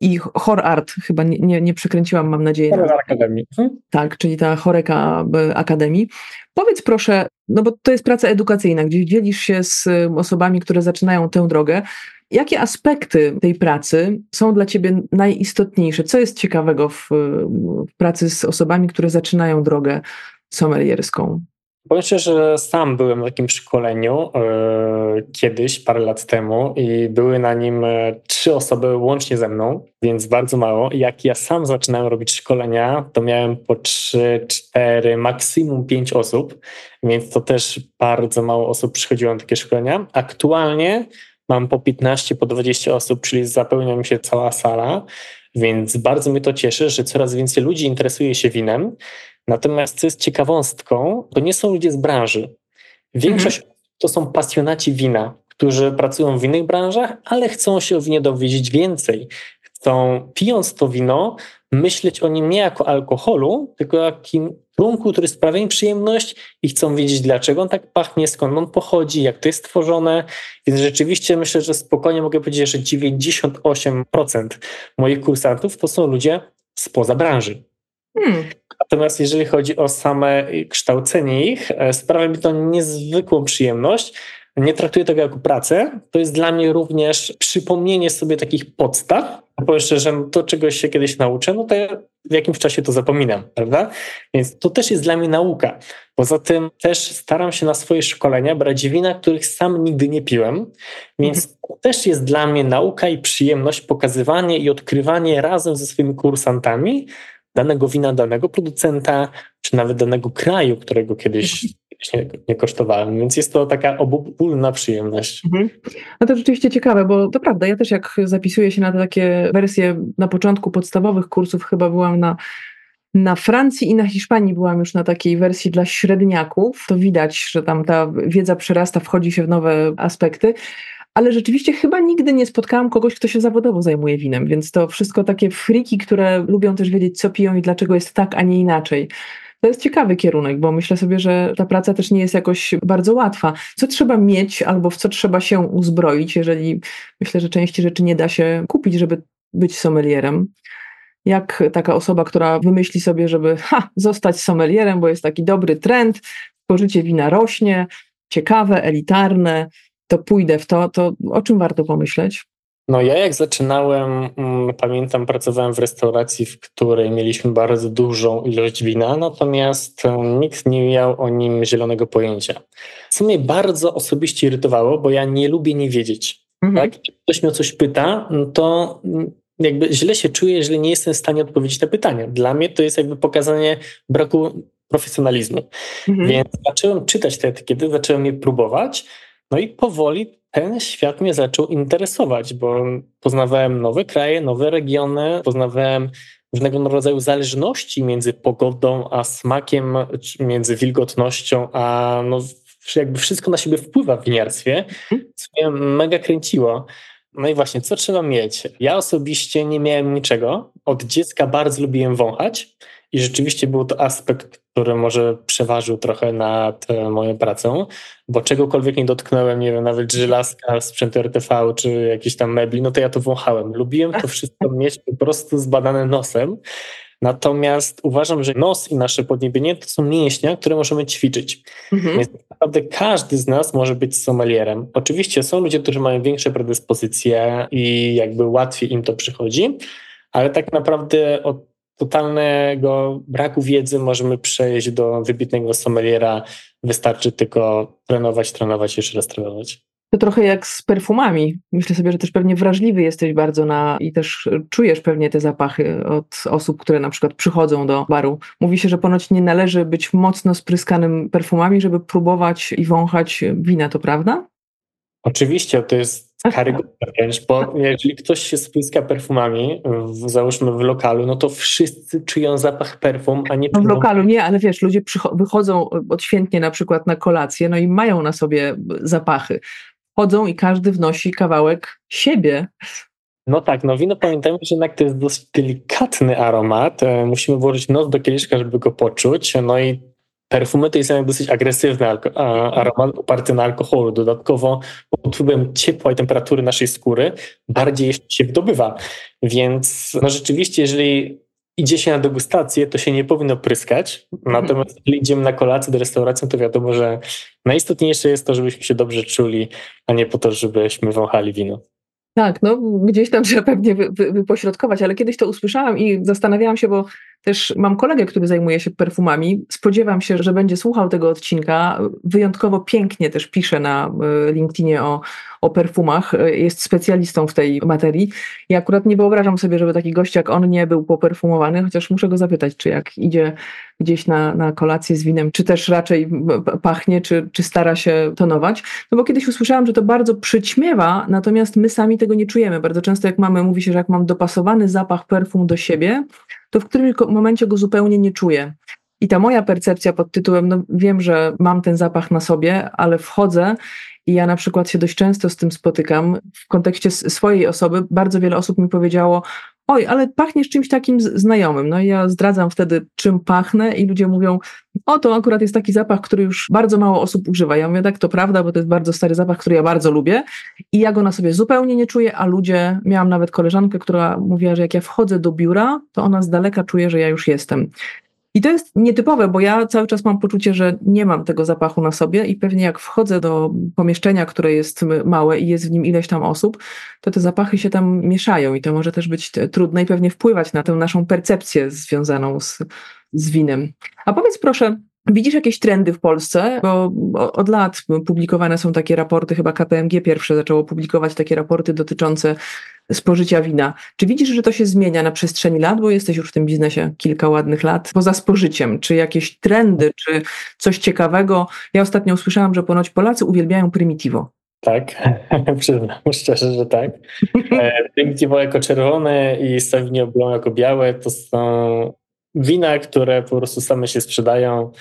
Speaker 1: i Chor Art, chyba nie, nie, nie przekręciłam, mam nadzieję.
Speaker 2: Chor Akademii. Mhm.
Speaker 1: Tak, czyli ta Choreka Akademii. Powiedz proszę, no bo to jest praca edukacyjna, gdzie dzielisz się z osobami, które zaczynają tę drogę. Jakie aspekty tej pracy są dla Ciebie najistotniejsze? Co jest ciekawego w, w pracy z osobami, które zaczynają drogę sommelierską?
Speaker 2: Powiem szczerze, że sam byłem na takim szkoleniu yy, kiedyś, parę lat temu i były na nim e, trzy osoby łącznie ze mną, więc bardzo mało. Jak ja sam zaczynałem robić szkolenia, to miałem po trzy, cztery, maksimum pięć osób, więc to też bardzo mało osób przychodziło na takie szkolenia. Aktualnie mam po 15, po 20 osób, czyli zapełnia mi się cała sala, więc bardzo mnie to cieszy, że coraz więcej ludzi interesuje się winem. Natomiast co jest ciekawostką, to nie są ludzie z branży. Większość mhm. to są pasjonaci wina, którzy pracują w innych branżach, ale chcą się o winie dowiedzieć więcej. Chcą, pijąc to wino, myśleć o nim nie jako alkoholu, tylko jakim trunku, który sprawia im przyjemność i chcą wiedzieć, dlaczego on tak pachnie, skąd on pochodzi, jak to jest tworzone. Więc rzeczywiście myślę, że spokojnie mogę powiedzieć, że 98% moich kursantów to są ludzie spoza branży. Hmm. Natomiast jeżeli chodzi o same kształcenie ich, e, sprawia mi to niezwykłą przyjemność. Nie traktuję tego jako pracę. To jest dla mnie również przypomnienie sobie takich podstaw. Powiem szczerze, że to czegoś się kiedyś nauczę, no to ja w jakimś czasie to zapominam, prawda? Więc to też jest dla mnie nauka. Poza tym też staram się na swoje szkolenia brać wina, których sam nigdy nie piłem, więc mhm. to też jest dla mnie nauka i przyjemność pokazywanie i odkrywanie razem ze swoimi kursantami danego wina, danego producenta, czy nawet danego kraju, którego kiedyś, kiedyś nie, nie, kosztowałem. Więc jest to taka obopólna przyjemność. Mhm.
Speaker 1: No to rzeczywiście ciekawe, bo to prawda, ja też jak zapisuję się na takie wersje na początku podstawowych kursów, chyba byłam na na Francji i na Hiszpanii byłam już na takiej wersji dla średniaków. To widać, że tam ta wiedza przerasta, wchodzi się w nowe aspekty ale rzeczywiście chyba nigdy nie spotkałam kogoś, kto się zawodowo zajmuje winem, więc to wszystko takie friki, które lubią też wiedzieć, co piją i dlaczego jest tak, a nie inaczej. To jest ciekawy kierunek, bo myślę sobie, że ta praca też nie jest jakoś bardzo łatwa. Co trzeba mieć albo w co trzeba się uzbroić, jeżeli myślę, że części rzeczy nie da się kupić, żeby być sommelierem? Jak taka osoba, która wymyśli sobie, żeby ha, zostać sommelierem, bo jest taki dobry trend, spożycie wina rośnie, ciekawe, elitarne, to pójdę w to, to o czym warto pomyśleć?
Speaker 2: No ja jak zaczynałem, mm, pamiętam, pracowałem w restauracji, w której mieliśmy bardzo dużą ilość wina, natomiast nikt nie miał o nim zielonego pojęcia. Co mnie bardzo osobiście irytowało, bo ja nie lubię nie wiedzieć. Mhm. Tak? Ktoś mnie o coś pyta, no to jakby źle się czuję, jeżeli nie jestem w stanie odpowiedzieć na pytanie. Dla mnie to jest jakby pokazanie braku profesjonalizmu. Mhm. Więc zacząłem czytać te etykiety, zacząłem je próbować, no i powoli ten świat mnie zaczął interesować, bo poznawałem nowe kraje, nowe regiony, poznawałem różnego rodzaju zależności między pogodą a smakiem, między wilgotnością a no, jakby wszystko na siebie wpływa w winiarstwie, mhm. co mnie mega kręciło. No i właśnie, co trzeba mieć? Ja osobiście nie miałem niczego. Od dziecka bardzo lubiłem wąchać i rzeczywiście był to aspekt, który może przeważył trochę nad e, moją pracą, bo czegokolwiek nie dotknąłem, nie wiem, nawet żelazka, sprzętu RTV czy jakieś tam mebli, no to ja to wąchałem. Lubiłem to wszystko mieć po prostu zbadane nosem. Natomiast uważam, że nos i nasze podniebienie to są mięśnia, które możemy ćwiczyć. Mhm. Więc naprawdę każdy z nas może być sommelierem. Oczywiście są ludzie, którzy mają większe predyspozycje i jakby łatwiej im to przychodzi, ale tak naprawdę od totalnego braku wiedzy możemy przejść do wybitnego sommeliera. Wystarczy tylko trenować, trenować, jeszcze raz trenować.
Speaker 1: To trochę jak z perfumami. Myślę sobie, że też pewnie wrażliwy jesteś bardzo na i też czujesz pewnie te zapachy od osób, które na przykład przychodzą do baru. Mówi się, że ponoć nie należy być mocno spryskanym perfumami, żeby próbować i wąchać wina, to prawda?
Speaker 2: Oczywiście, to jest karygodne wręcz, bo jeżeli ktoś się spryska perfumami, w, załóżmy w lokalu, no to wszyscy czują zapach perfum, a nie...
Speaker 1: No w lokalu nie, ale wiesz, ludzie wychodzą odświętnie na przykład na kolację, no i mają na sobie zapachy. Chodzą i każdy wnosi kawałek siebie.
Speaker 2: No tak, no wino pamiętajmy, że jednak to jest dosyć delikatny aromat. E, musimy włożyć nos do kieliszka, żeby go poczuć. No i Perfumy to jest jednak dosyć agresywny aromat oparty na alkoholu. Dodatkowo pod wpływem ciepła i temperatury naszej skóry bardziej jeszcze się wydobywa. Więc no rzeczywiście, jeżeli idzie się na degustację, to się nie powinno pryskać. Natomiast jeżeli idziemy na kolację do restauracji, to wiadomo, że najistotniejsze jest to, żebyśmy się dobrze czuli, a nie po to, żebyśmy wąchali wino.
Speaker 1: Tak, no gdzieś tam trzeba pewnie wy, wy, wypośrodkować, ale kiedyś to usłyszałam i zastanawiałam się, bo też mam kolegę, który zajmuje się perfumami. Spodziewam się, że będzie słuchał tego odcinka. Wyjątkowo pięknie też pisze na e, LinkedInie o, o perfumach. E, jest specjalistą w tej materii. I akurat nie wyobrażam sobie, żeby taki gość jak on nie był poperfumowany, chociaż muszę go zapytać, czy jak idzie gdzieś na, na kolację z winem, czy też raczej pachnie, czy, czy stara się tonować. No bo kiedyś usłyszałam, że to bardzo przyćmiewa, natomiast my sami tego nie czujemy. Bardzo często jak mamy, mówi się, że jak mam dopasowany zapach perfum do siebie, to w którymś momencie go zupełnie nie czuję. I ta moja percepcja pod tytułem, no wiem, że mam ten zapach na sobie, ale wchodzę i ja na przykład się dość często z tym spotykam. W kontekście swojej osoby bardzo wiele osób mi powiedziało, oj, ale pachniesz czymś takim znajomym. No i ja zdradzam wtedy, czym pachnę i ludzie mówią, o, to akurat jest taki zapach, który już bardzo mało osób używa. Ja mówię, tak, to prawda, bo to jest bardzo stary zapach, który ja bardzo lubię i ja go na sobie zupełnie nie czuję, a ludzie, miałam nawet koleżankę, która mówiła, że jak ja wchodzę do biura, to ona z daleka czuje, że ja już jestem. I to jest nietypowe, bo ja cały czas mam poczucie, że nie mam tego zapachu na sobie i pewnie jak wchodzę do pomieszczenia, które jest małe i jest w nim ileś tam osób, to te zapachy się tam mieszają i to może też być trudne i pewnie wpływać na tę naszą percepcję związaną z, z winem. A powiedz proszę, Widzisz jakieś trendy w Polsce? Bo od lat publikowane są takie raporty, chyba KPMG pierwsze zaczęło publikować takie raporty dotyczące spożycia wina. Czy widzisz, że to się zmienia na przestrzeni lat, bo jesteś już w tym biznesie kilka ładnych lat, poza spożyciem? Czy jakieś trendy, czy coś ciekawego? Ja ostatnio usłyszałam, że ponoć Polacy uwielbiają Primitivo.
Speaker 2: Tak, <laughs> przyznam szczerze, że tak. E, Primitivo jako czerwone i Sauvignon Blanc jako białe to są wina, które po prostu same się sprzedają.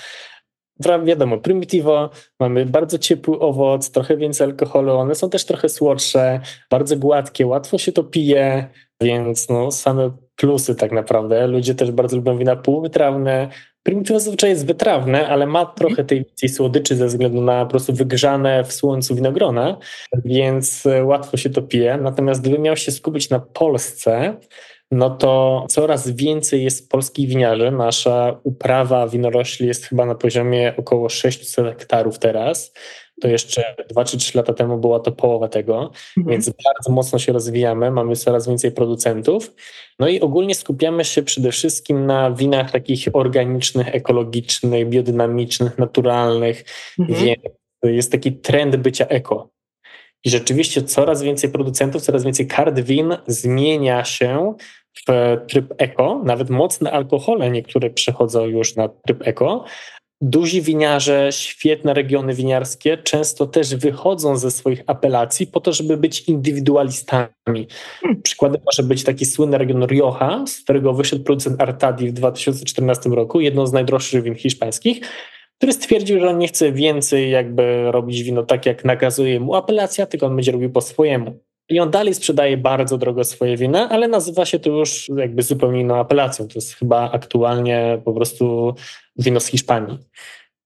Speaker 2: Wiadomo, Primitivo, mamy bardzo ciepły owoc, trochę więcej alkoholu, one są też trochę słodsze, bardzo gładkie, łatwo się to pije, więc no, same plusy tak naprawdę. Ludzie też bardzo lubią wina półwytrawne. Primitivo zazwyczaj jest wytrawne, ale ma trochę tej, tej słodyczy ze względu na po prostu wygrzane w słońcu winogrona, więc łatwo się to pije. Natomiast gdybym miał się skupić na Polsce, no to coraz więcej jest polskich winiarzy. Nasza uprawa winorośli jest chyba na poziomie około 600 hektarów teraz. To jeszcze 2 czy 3 lata temu była to połowa tego, mhm. więc bardzo mocno się rozwijamy, mamy coraz więcej producentów. No i ogólnie skupiamy się przede wszystkim na winach takich organicznych, ekologicznych, biodynamicznych, naturalnych, mhm. więc jest taki trend bycia eko. I rzeczywiście coraz więcej producentów, coraz więcej kart win zmienia się w tryb eko. Nawet mocne alkohole niektóre przechodzą już na tryb eko. Duzi winiarze, świetne regiony winiarskie często też wychodzą ze swoich apelacji po to, żeby być indywidualistami. Przykładem może być taki słynny region Rioja, z którego wyszedł producent Artadi w 2014 roku, jedno z najdroższych win hiszpańskich który stwierdził, że on nie chce więcej jakby robić wino tak, jak nakazuje mu apelacja, tylko on będzie robił po swojemu. I on dalej sprzedaje bardzo drogo swoje wina, ale nazywa się to już jakby zupełnie inną apelacją. To jest chyba aktualnie po prostu wino z Hiszpanii.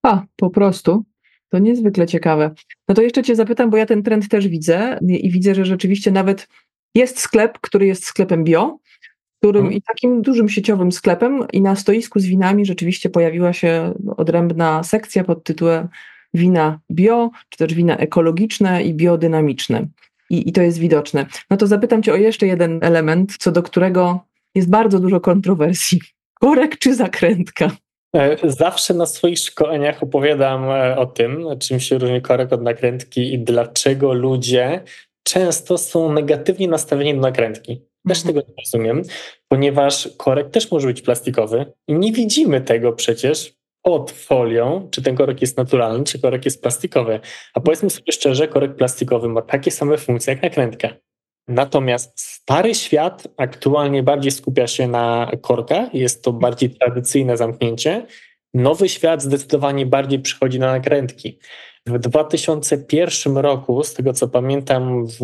Speaker 1: A, po prostu. To niezwykle ciekawe. No to jeszcze Cię zapytam, bo ja ten trend też widzę i widzę, że rzeczywiście nawet jest sklep, który jest sklepem bio, którym hmm. i takim dużym sieciowym sklepem i na stoisku z winami rzeczywiście pojawiła się odrębna sekcja pod tytułem wina bio, czy też wina ekologiczne i biodynamiczne. I, I to jest widoczne. No to zapytam Cię o jeszcze jeden element, co do którego jest bardzo dużo kontrowersji. Korek czy zakrętka?
Speaker 2: E, zawsze na swoich szkoleniach opowiadam e, o tym, czym się różni korek od nakrętki i dlaczego ludzie często są negatywnie nastawieni do nakrętki. Też mhm. tego nie rozumiem, ponieważ korek też może być plastikowy i nie widzimy tego przecież pod folią, czy ten korek jest naturalny, czy korek jest plastikowy. A powiedzmy sobie szczerze, korek plastikowy ma takie same funkcje jak nakrętka. Natomiast stary świat aktualnie bardziej skupia się na korkach, jest to bardziej tradycyjne zamknięcie. Nowy świat zdecydowanie bardziej przychodzi na nakrętki. W 2001 roku, z tego co pamiętam, w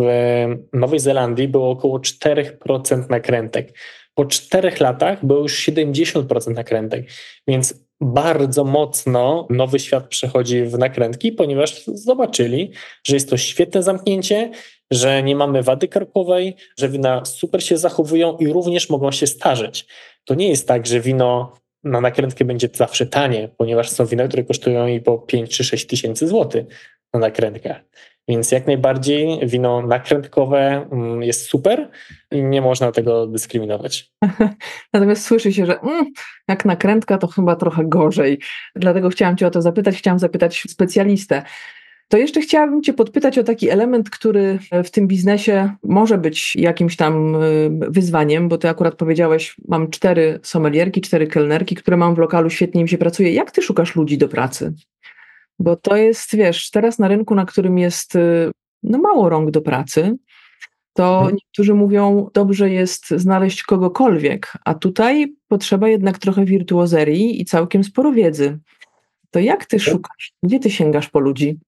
Speaker 2: Nowej Zelandii było około 4% nakrętek. Po czterech latach było już 70% nakrętek. Więc bardzo mocno nowy świat przechodzi w nakrętki, ponieważ zobaczyli, że jest to świetne zamknięcie, że nie mamy wady karkowej, że wina super się zachowują i również mogą się starzeć. To nie jest tak, że wino na nakrętkę będzie zawsze tanie, ponieważ są wina, które kosztują i po 5 czy 6 tysięcy złotych na nakrętkach. Więc jak najbardziej wino nakrętkowe mm, jest super i nie można tego dyskryminować. <laughs>
Speaker 1: Natomiast słyszy się, że mm, jak nakrętka to chyba trochę gorzej. Dlatego chciałam Cię o to zapytać, chciałam zapytać specjalistę. To jeszcze chciałabym Cię podpytać o taki element, który w tym biznesie może być jakimś tam y, wyzwaniem, bo Ty akurat powiedziałeś, mam cztery sommelierki, cztery kelnerki, które mam w lokalu, świetnie im się pracuje. Jak Ty szukasz ludzi do pracy? Bo to jest, wiesz, teraz na rynku, na którym jest y, no, mało rąk do pracy, to mhm. niektórzy mówią, dobrze jest znaleźć kogokolwiek, a tutaj potrzeba jednak trochę wirtuozerii i całkiem sporo wiedzy. To jak ty szukasz? Gdzie ty sięgasz po ludzi?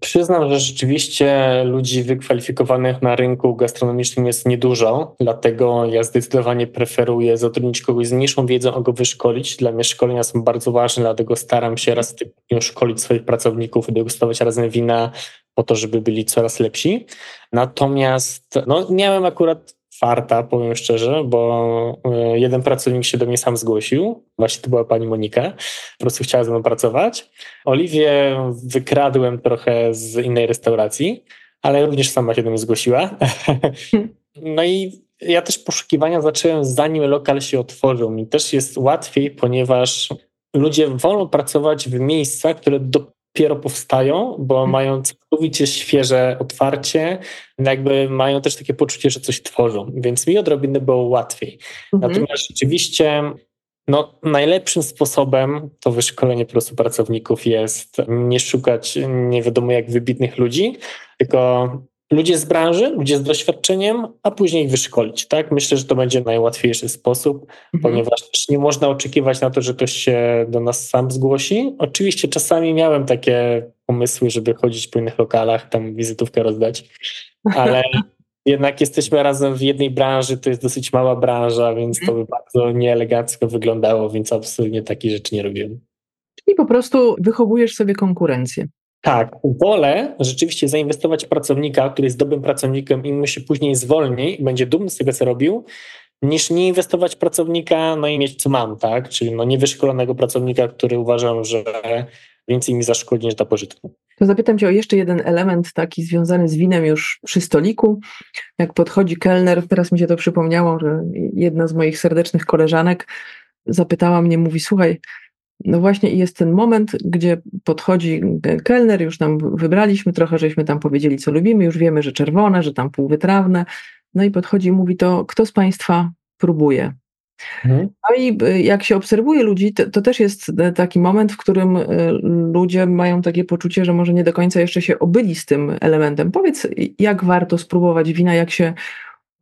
Speaker 2: Przyznam, że rzeczywiście ludzi wykwalifikowanych na rynku gastronomicznym jest niedużo, dlatego ja zdecydowanie preferuję zatrudnić kogoś z mniejszą wiedzą, a go wyszkolić. Dla mnie szkolenia są bardzo ważne, dlatego staram się raz w tygodniu szkolić swoich pracowników i degustować razem wina po to, żeby byli coraz lepsi. Natomiast no, miałem akurat farta, powiem szczerze, bo e, jeden pracownik się do mnie sam zgłosił, właśnie to była pani Monika, po prostu chciała ze mną pracować. Oliwię wykradłem trochę z innej restauracji, ale również sama się do mnie zgłosiła. <laughs> No i ja też poszukiwania zacząłem zanim lokal się otworzył. Mi też jest łatwiej, ponieważ ludzie wolą pracować w miejscach, które do, dopiero powstają, bo mhm. mają całkowicie świeże otwarcie, jakby mają też takie poczucie, że coś tworzą, więc mi odrobinę było łatwiej. Mhm. Natomiast rzeczywiście no, najlepszym sposobem to wyszkolenie po prostu pracowników jest nie szukać nie wiadomo jak wybitnych ludzi, tylko ludzie z branży, ludzie z doświadczeniem, a później ich wyszkolić. Tak? Myślę, że to będzie najłatwiejszy sposób, mhm. ponieważ też nie można oczekiwać na to, że ktoś się do nas sam zgłosi. Oczywiście czasami miałem takie pomysły, żeby chodzić po innych lokalach, tam wizytówkę rozdać, <laughs> ale jednak jesteśmy razem w jednej branży, to jest dosyć mała branża, więc to by bardzo nieelegancko wyglądało, więc absolutnie takich rzeczy nie robiłem.
Speaker 1: Czyli po prostu wychowujesz sobie konkurencję.
Speaker 2: Tak, wolę rzeczywiście zainwestować w pracownika, który jest dobrym pracownikiem i mu się później zwolni będzie dumny z tego, co robił, niż nie inwestować w pracownika, no i mieć co mam, tak? Czyli no niewyszkolonego pracownika, który uważam, że więcej mi zaszkodzi niż da pożytku.
Speaker 1: To zapytam Cię o jeszcze jeden element taki związany z winem już przy stoliku. Jak podchodzi kelner, teraz mi się to przypomniało, że jedna z moich serdecznych koleżanek zapytała mnie, mówi, słuchaj, no właśnie i jest ten moment, gdzie podchodzi kelner, już tam wybraliśmy trochę, żeśmy tam powiedzieli, co lubimy, już wiemy, że czerwone, że tam półwytrawne. No i podchodzi i mówi to, kto z Państwa próbuje? Mhm. No i y, jak się obserwuje ludzi, to, to, też jest e, taki moment, w którym y, ludzie mają takie poczucie, że może nie do końca jeszcze się obyli z tym elementem. Powiedz, jak warto spróbować wina, jak się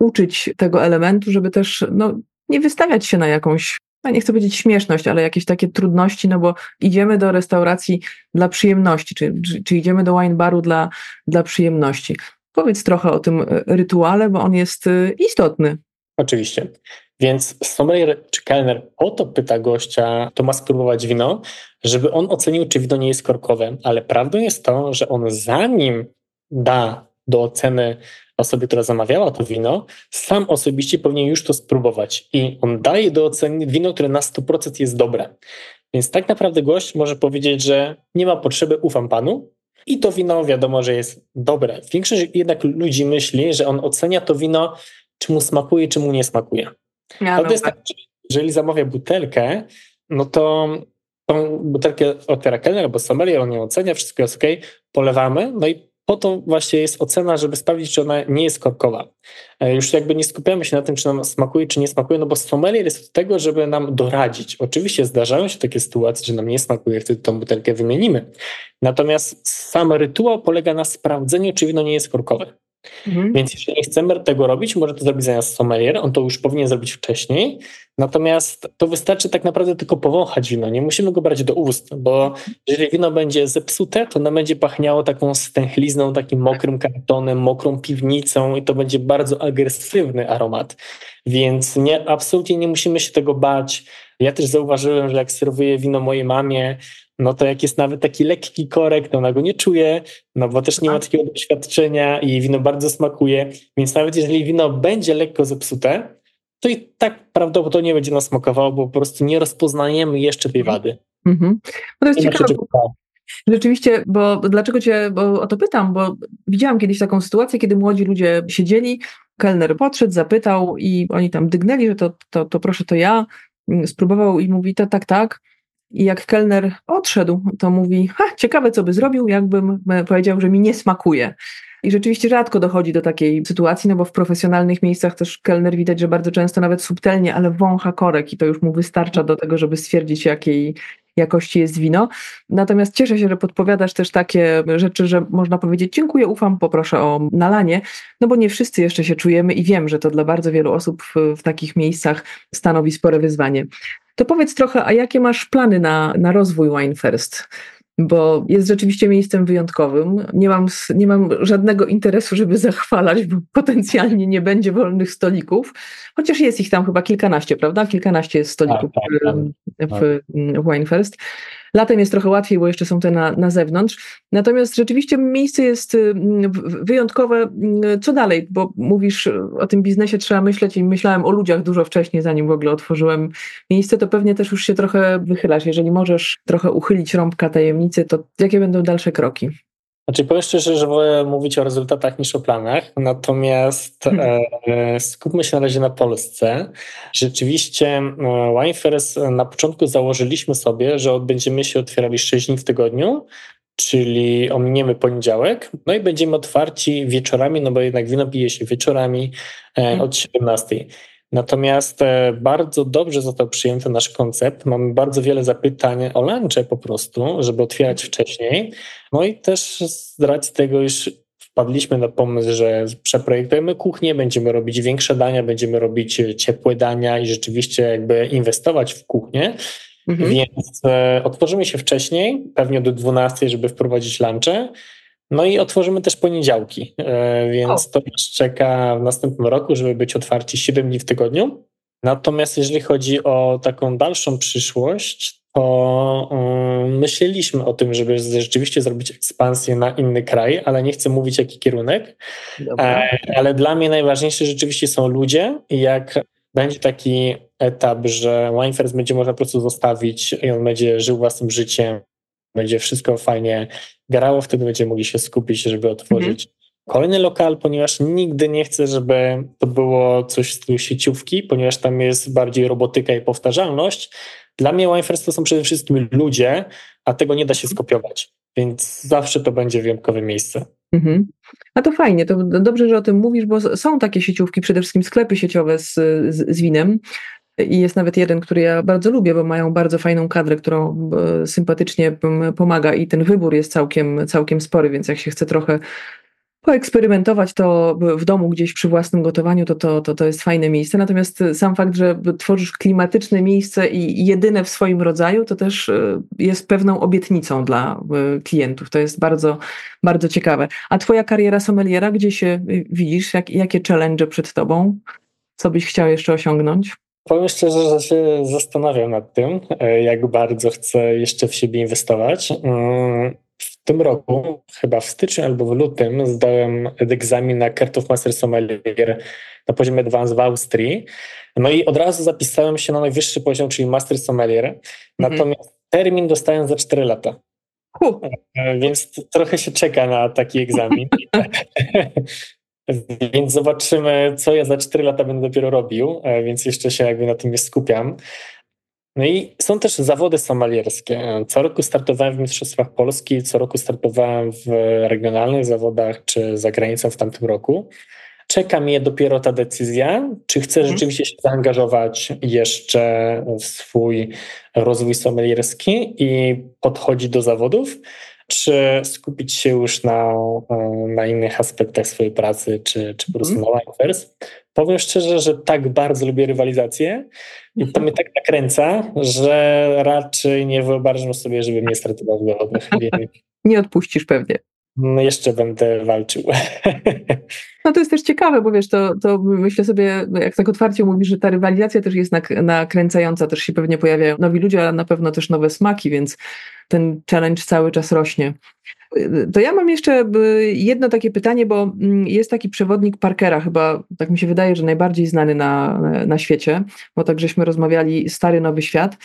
Speaker 1: uczyć tego elementu, żeby też no, nie wystawiać się na jakąś no nie chcę powiedzieć śmieszność, ale jakieś takie trudności, no bo idziemy do restauracji dla przyjemności, czy, czy, czy idziemy do wine baru dla, dla przyjemności. Powiedz trochę o tym e, rytuale, bo on jest e, istotny.
Speaker 2: Oczywiście. Więc sommelier czy kelner o to pyta gościa, kto ma spróbować wino, żeby on ocenił, czy wino nie jest korkowe. Ale prawdą jest to, że on zanim da do oceny osobie, która zamawiała to wino, sam osobiście powinien już to spróbować. I on daje do oceny wino, które na 100% jest dobre. Więc tak naprawdę gość może powiedzieć, że nie ma potrzeby, ufam panu. I to wino wiadomo, że jest dobre. Większość jednak ludzi myśli, że on ocenia to wino, czy mu smakuje, czy mu nie smakuje. Ja to jest tak, jeżeli zamawia butelkę, no to tą butelkę otwiera kelner albo sommelier, on ją ocenia, wszystko jest ok, polewamy, no i po to właśnie jest ocena, żeby sprawdzić, czy ona nie jest korkowa. E, już jakby nie skupiamy się na tym, czy nam smakuje, czy nie smakuje, no bo sommelier jest od tego, żeby nam doradzić. Oczywiście zdarzają się takie sytuacje, że nam nie smakuje, wtedy tą butelkę wymienimy. Natomiast sam rytuał polega na sprawdzeniu, czy wino nie jest korkowe. Mhm. Więc jeżeli nie chcemy tego robić, może to zrobić zamiast sommelier, on to już powinien zrobić wcześniej, natomiast to wystarczy tak naprawdę tylko powąchać wino, nie musimy go brać do ust, bo jeżeli wino będzie zepsute, to ono będzie pachniało taką stęchlizną, takim mokrym kartonem, mokrą piwnicą i to będzie bardzo agresywny aromat. więc nie, absolutnie nie musimy się tego bać. Ja też zauważyłem, że jak serwuję wino mojej mamie, no to jak jest nawet taki lekki korek, to ona go nie czuje, no bo też nie ma takiego doświadczenia i wino bardzo smakuje, więc nawet jeżeli wino będzie lekko zepsute, to i tak prawdopodobnie będzie nas smakowało, bo po prostu nie rozpoznajemy jeszcze tej wady. Mhm.
Speaker 1: No to jest ciekawe. Rzeczywiście, bo dlaczego cię bo o to pytam? Bo widziałam kiedyś taką sytuację, kiedy młodzi ludzie siedzieli, kelner podszedł, zapytał i oni tam dygnęli, że to, to, to proszę, to ja. Spróbował i mówi, tak, tak. I jak kelner odszedł, to mówi, ha, ciekawe co by zrobił, jakbym e, powiedział, że mi nie smakuje. I rzeczywiście rzadko dochodzi do takiej sytuacji, no bo w profesjonalnych miejscach też kelner widać, że bardzo często nawet subtelnie, ale wącha korek i to już mu wystarcza do tego, żeby stwierdzić, jakiej jakości jest wino. Natomiast cieszę się, że podpowiadasz też takie rzeczy, że można powiedzieć dziękuję, ufam, poproszę o nalanie, no bo nie wszyscy jeszcze się czujemy i wiem, że to dla bardzo wielu osób w, w takich miejscach stanowi spore wyzwanie. To powiedz trochę, a jakie masz plany na, na rozwój Wine First? bo jest rzeczywiście miejscem wyjątkowym. Nie mam, nie mam żadnego interesu, żeby zachwalać, bo potencjalnie nie będzie wolnych stolików, chociaż jest ich tam chyba kilkanaście, prawda? Kilkanaście jest stolików tak, tak, tak. w, w Winefest. Latem jest trochę łatwiej, bo jeszcze są te na, na zewnątrz. Natomiast rzeczywiście miejsce jest wyjątkowe. Co dalej? Bo mówisz o tym biznesie, trzeba myśleć i myślałem o ludziach dużo wcześniej, zanim w ogóle otworzyłem miejsce, to pewnie też już się trochę wychylasz. Jeżeli możesz trochę uchylić rąbka tajemnicy, to jakie będą dalsze kroki?
Speaker 2: Znaczy powiem szczerze, że wolę mówić o rezultatach niż o planach, natomiast hmm. e, skupmy się na razie na Polsce. Rzeczywiście e, Winefairs na początku założyliśmy sobie, że będziemy się otwierali 6 dni w tygodniu, czyli ominiemy poniedziałek, no i będziemy otwarci wieczorami, no bo jednak wino pije się wieczorami e, hmm. od 17. Natomiast e, bardzo dobrze został przyjęty nasz koncept. Mamy bardzo wiele zapytań o lunche po prostu, żeby otwierać wcześniej. No i też z racji tego, iż wpadliśmy na pomysł, że przeprojektujemy kuchnię, będziemy robić większe dania, będziemy robić ciepłe dania i rzeczywiście jakby inwestować w kuchnię. Mhm. Więc e, otworzymy się wcześniej, pewnie do 12, żeby wprowadzić lunche. No i otworzymy też poniedziałki, e, więc o. to nas czeka w następnym roku, żeby być otwarci 7 dni w tygodniu. Natomiast jeżeli chodzi o taką dalszą przyszłość, to um, myśleliśmy o tym, żeby rzeczywiście zrobić ekspansję na inny kraj, ale nie chcę mówić jaki kierunek. E, ale dla mnie najważniejsze rzeczywiście są ludzie jak będzie taki etap, że Winefest będzie można po prostu zostawić i on będzie żył własnym życiem, będzie wszystko fajnie grało, wtedy będziemy mogli się skupić, żeby otworzyć mhm. kolejny lokal, ponieważ nigdy nie chcę, żeby to było coś w stylu sieciówki, ponieważ tam jest bardziej robotyka i powtarzalność. Dla mnie Winefest to są przede wszystkim ludzie, a tego nie da się skopiować, więc zawsze to będzie wyjątkowe miejsce. Mhm.
Speaker 1: A to fajnie, to dobrze, że o tym mówisz, bo są takie sieciówki, przede wszystkim sklepy sieciowe z, z, z winem, i jest nawet jeden, który ja bardzo lubię, bo mają bardzo fajną kadrę, którą e, sympatycznie pomaga i ten wybór jest całkiem, całkiem spory, więc jak się chce trochę poeksperymentować to w domu gdzieś przy własnym gotowaniu, to, to, to, to jest fajne miejsce. Natomiast sam fakt, że tworzysz klimatyczne miejsce i jedyne w swoim rodzaju, to też e, jest pewną obietnicą dla e, klientów. To jest bardzo, bardzo ciekawe. A twoja kariera sommeliera, gdzie się widzisz? Jak, jakie challenge przed tobą? Co byś chciał jeszcze osiągnąć?
Speaker 2: Powiem szczerze, że się zastanawiam nad tym, e, jak bardzo chcę jeszcze w siebie inwestować. Mm, w tym roku, chyba w styczniu albo w lutym, zdałem egzamin na Kert of Master Sommelier na poziomie Advanced w Austrii. No i od razu zapisałem się na najwyższy poziom, czyli Master Sommelier. Mhm. Natomiast termin dostałem za 4 lata. Uh. Więc trochę się czeka na taki egzamin. <laughs> Więc zobaczymy, co ja za 4 lata będę dopiero robił, e, więc jeszcze się jakby na tym nie skupiam. No i są też zawody somalierskie. Co roku startowałem w Mistrzostwach Polski, co roku startowałem w regionalnych zawodach czy za granicą w tamtym roku. Czeka mnie dopiero ta decyzja, czy chcę mhm. rzeczywiście się zaangażować jeszcze w swój rozwój somalierski i podchodzić do zawodów, czy skupić się już na, na innych aspektach swojej pracy, czy, czy po prostu mm. na Linefers. Powiem szczerze, że tak bardzo lubię rywalizację i to mhm. mnie tak nakręca, że raczej nie wyobrażam sobie, żebym <laughs> nie startował w zawodach.
Speaker 1: nie odpuścisz pewnie.
Speaker 2: No jeszcze będę walczył. <laughs>
Speaker 1: No to jest też ciekawe, bo wiesz, to, to myślę sobie, jak tak otwarcie mówisz, że ta rywalizacja też jest nakręcająca, też się pewnie pojawiają nowi ludzie, ale na pewno też nowe smaki, więc ten challenge cały czas rośnie. To ja mam jeszcze jedno takie pytanie, bo mm, jest taki przewodnik Parkera, chyba tak mi się wydaje, że najbardziej znany na, na świecie, bo tak żeśmy rozmawiali Stary Nowy Świat.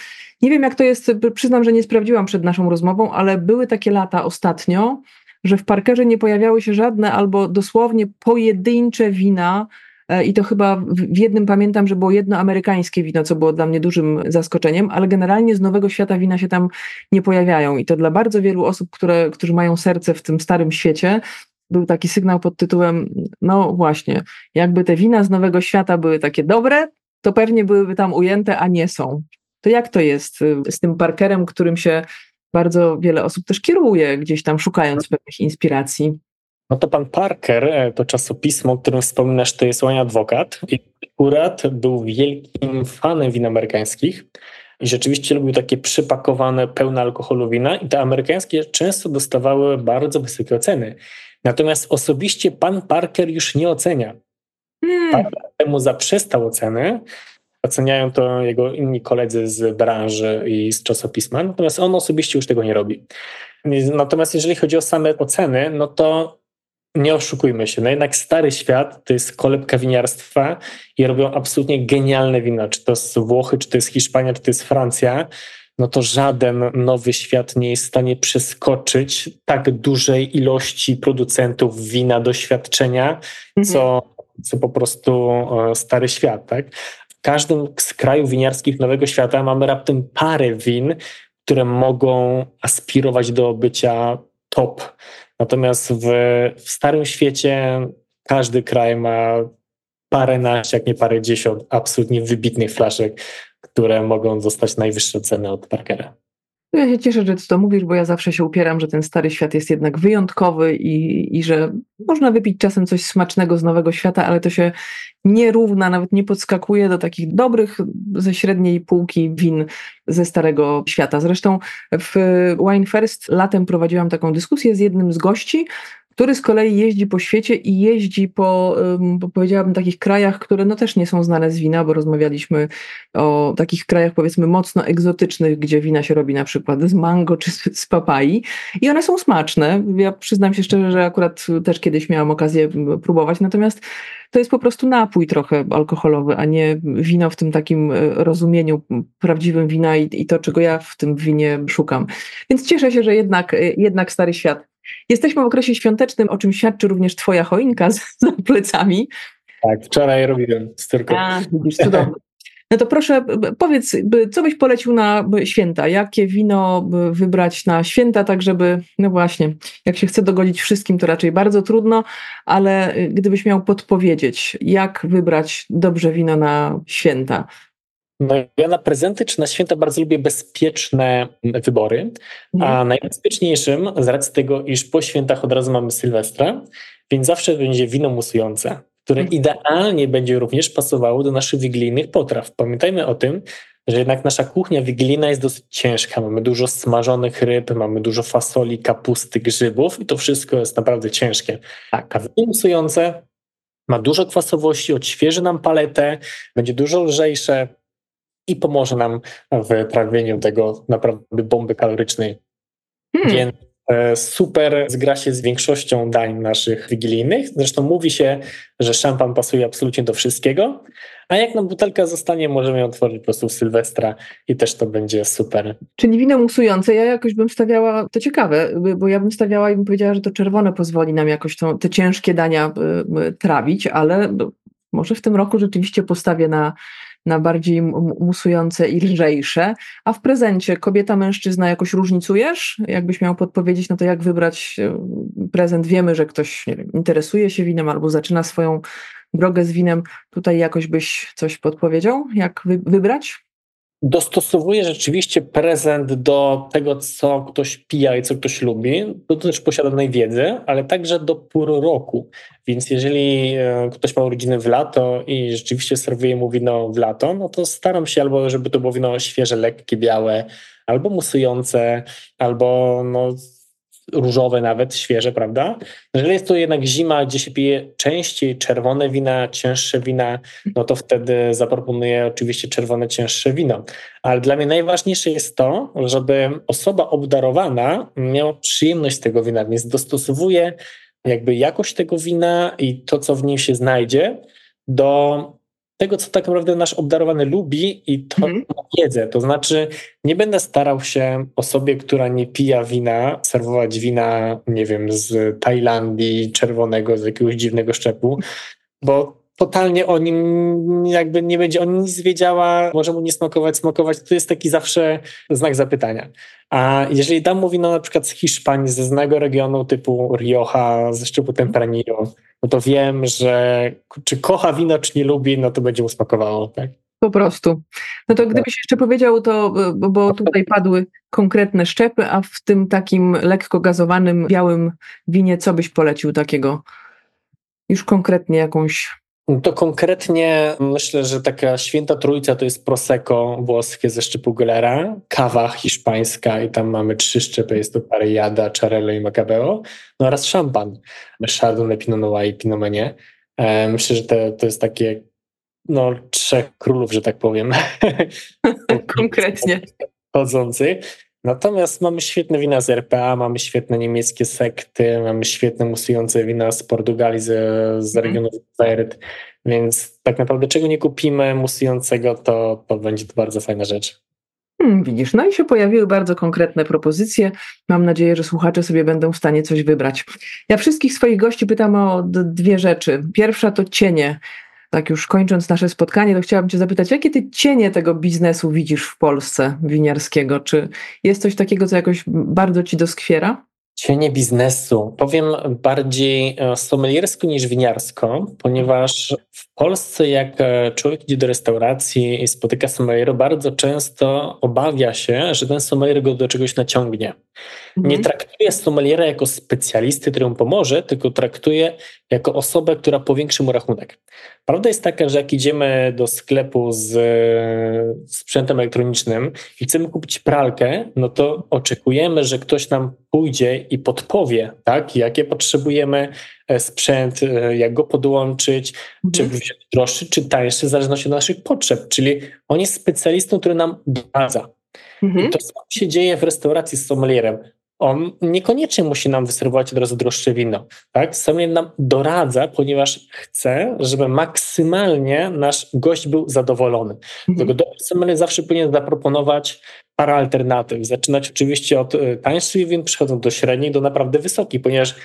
Speaker 1: Nie wiem jak to jest, przyznam, że nie sprawdziłam przed naszą rozmową, ale były takie lata ostatnio, że w Parkerze nie pojawiały się żadne albo dosłownie pojedyncze wina, e, i to chyba w jednym pamiętam, że było jedno amerykańskie wino, co było dla mnie dużym zaskoczeniem, ale generalnie z Nowego Świata wina się tam nie pojawiają. I to dla bardzo wielu osób, które, którzy mają serce w tym starym świecie, był taki sygnał pod tytułem: No właśnie, jakby te wina z Nowego Świata były takie dobre, to pewnie byłyby tam ujęte, a nie są. To jak to jest y, z tym Parkerem, którym się bardzo wiele osób też kieruje gdzieś tam szukając pewnych inspiracji.
Speaker 2: No to pan Parker, e, to czasopismo, o którym wspominasz, to jest Łania Adwokat i akurat był wielkim fanem win amerykańskich i rzeczywiście lubił takie przypakowane, pełne alkoholu wina i te amerykańskie często dostawały bardzo wysokie oceny. Natomiast osobiście pan Parker już nie ocenia. Hmm. Parker temu zaprzestał oceny, Oceniają to jego inni koledzy z branży i z czasopisma, natomiast on osobiście już tego nie robi. Natomiast jeżeli chodzi o same oceny, no to nie oszukujmy się, no jednak stary świat to jest kolebka winiarstwa i robią absolutnie genialne wina, czy to jest Włochy, czy to jest Hiszpania, czy to jest Francja, no to żaden nowy świat nie jest w stanie przeskoczyć tak dużej ilości producentów wina, doświadczenia, mhm. co, co po prostu e, stary świat, tak? każdym z krajów winiarskich Nowego Świata mamy raptem parę win, które mogą aspirować do bycia top. Natomiast w, w Starym Świecie każdy kraj ma paręnaście, jak nie parę dziesiąt absolutnie wybitnych flaszek, które mogą dostać najwyższe ceny od Parkera.
Speaker 1: No ja się cieszę, że ty to mówisz, bo ja zawsze się upieram, że ten stary świat jest jednak wyjątkowy i, i że można wypić czasem coś smacznego z nowego świata, ale to się nie równa, nawet nie podskakuje do takich dobrych ze średniej półki win ze starego świata. Zresztą w Wine First latem prowadziłam taką dyskusję z jednym z gości, który z kolei jeździ po świecie i jeździ po, po, powiedziałabym, takich krajach, które no też nie są znane z wina, bo rozmawialiśmy o takich krajach powiedzmy mocno egzotycznych, gdzie wina się robi na przykład z mango czy z papai i one są smaczne. Ja przyznam się szczerze, że akurat też kiedyś miałam okazję próbować, natomiast to jest po prostu napój trochę alkoholowy, a nie wino w tym takim e, rozumieniu prawdziwym wina i, i to, czego ja w tym winie szukam. Więc cieszę się, że jednak, e, jednak Stary Świat Jesteśmy w okresie świątecznym, o czym świadczy również Twoja choinka z, za plecami.
Speaker 2: Tak, wczoraj robiłem z. A,
Speaker 1: widzisz, cudownie. No to proszę, powiedz, co byś polecił na święta? Jakie wino wybrać na święta, tak żeby, no właśnie, jak się chce dogodzić wszystkim, to raczej bardzo trudno, ale gdybyś miał podpowiedzieć, jak wybrać dobrze wino na święta?
Speaker 2: No ja na prezenty czy na święta bardzo lubię bezpieczne wybory, a mhm. najbezpieczniejszym z racji tego, iż po świętach od razu mamy Sylwestra, więc zawsze będzie wino musujące, które mhm. idealnie będzie również pasowało do naszych wigilijnych potraw. Pamiętajmy o tym, że jednak nasza kuchnia wigilijna jest dosyć ciężka. Mamy dużo smażonych ryb, mamy dużo fasoli, kapusty, grzybów i to wszystko jest naprawdę ciężkie. Tak. A wino musujące ma dużo kwasowości, odświeży nam paletę, będzie dużo lżejsze, i pomoże nam w trawieniu tego naprawdę bomby kalorycznej. Hmm. Więc e, super zgra się z większością dań naszych wigilijnych. Zresztą mówi się, że szampan pasuje absolutnie do wszystkiego, a jak nam butelka zostanie, możemy ją otworzyć po prostu w Sylwestra i też to będzie super.
Speaker 1: Czyli wino musujące, ja jakoś bym stawiała, to ciekawe, bo ja bym stawiała i bym powiedziała, że to czerwone pozwoli nam jakoś to, te ciężkie dania trawić, ale może w tym roku rzeczywiście postawię na na bardziej musujące i lżejsze. A w prezencie kobieta, mężczyzna jakoś różnicujesz? Jakbyś miał podpowiedzieć, no to jak wybrać e, prezent? Wiemy, że ktoś wiem, interesuje się winem albo zaczyna swoją drogę z winem. Tutaj jakoś byś coś podpowiedział? Jak wy wybrać?
Speaker 2: Dostosowuje rzeczywiście prezent do tego, co ktoś pija i co ktoś lubi, to też posiadanej wiedzy, ale także do pór roku. Więc jeżeli e, ktoś ma urodziny w lato i rzeczywiście serwuje mu wino w lato, no to staram się albo, żeby to było wino świeże, lekkie, białe, albo musujące, albo no, różowe nawet, świeże, prawda? Jeżeli jest to jednak zima, gdzie się pije częściej czerwone wina, cięższe wina, no to wtedy zaproponuję oczywiście czerwone, cięższe wino. Ale dla mnie najważniejsze jest to, żeby osoba obdarowana miała przyjemność z tego wina, więc dostosowuję jakby jakość tego wina i to, co w nim się znajdzie, do tego, co tak naprawdę nasz obdarowany lubi i to mm. wiedzę. To znaczy, nie będę starał się osobie, która nie pija wina, serwować wina, nie wiem, z Tajlandii, czerwonego, z jakiegoś dziwnego szczepu, bo totalnie o nim jakby nie będzie on nic wiedziała, może mu nie smakować, smakować, to jest taki zawsze znak zapytania. A jeżeli dam mu wino na przykład z Hiszpanii, ze znanego regionu typu Rioja, ze szczepu Tempranillo, no to wiem, że czy kocha wino, czy nie lubi, no to będzie mu smakowało, tak?
Speaker 1: Po prostu. No to gdybyś jeszcze powiedział to, bo tutaj padły konkretne szczepy, a w tym takim lekko gazowanym, białym winie, co byś polecił takiego? Już konkretnie jakąś
Speaker 2: to konkretnie myślę, że taka święta trójca to jest Prosecco włoskie ze szczypu Gellera, kawa hiszpańska i tam mamy trzy szczypy, jest to Parejada, Charello i Macabeo, no oraz szampan, Chardonnay, Pinot Noir i Pinot Meunier. E, myślę, że to, to jest takie no, trzech królów, że tak powiem. <laughs> <laughs>
Speaker 1: Konkretnie.
Speaker 2: Chodzących. Natomiast mamy świetne wina z RPA, mamy świetne niemieckie sekty, mamy świetne musujące wina z Portugalii, z, z mhm. regionu Verd, więc tak naprawdę czego nie kupimy musującego, to, to będzie to bardzo fajna rzecz.
Speaker 1: Hmm, widzisz, no i się pojawiły bardzo konkretne propozycje. Mam nadzieję, że słuchacze sobie będą w stanie coś wybrać. Ja wszystkich swoich gości pytam o dwie rzeczy. Pierwsza to cienie tak już kończąc nasze spotkanie, to chciałabym Cię zapytać, jakie Ty cienie tego biznesu widzisz w Polsce winiarskiego? Czy jest coś takiego, co jakoś bardzo Ci doskwiera?
Speaker 2: Cienie biznesu. Powiem bardziej e, sommeliersko niż winiarsko, ponieważ w Polsce, jak e, człowiek idzie do restauracji i spotyka sommeliera, bardzo często obawia się, że ten sommelier go do czegoś naciągnie. Mhm. Nie traktuje sommeliera jako specjalisty, który mu pomoże, tylko traktuje jako osobę, która powiększy mu rachunek. Prawda jest taka, że jak idziemy do sklepu z sprzętem elektronicznym i chcemy kupić pralkę, no to oczekujemy, że ktoś nam pójdzie i podpowie, tak, jakie potrzebujemy e, sprzęt, e, jak go podłączyć, mhm. czy wziąć droższy, czy tańszy, w zależności od naszych potrzeb. Czyli on jest specjalistą, który nam doradza. Mhm. I to samo się dzieje w restauracji z sommelierem on niekoniecznie musi nam wyserwować od razu droższe wino. Tak? Sommelier nam doradza, ponieważ chce, żeby maksymalnie nasz gość był zadowolony. Mhm. Dlatego dobry sommelier zawsze powinien zaproponować parę alternatyw. Zaczynać oczywiście od y, tańszych win, przechodząc do średniej, do naprawdę wysokich, ponieważ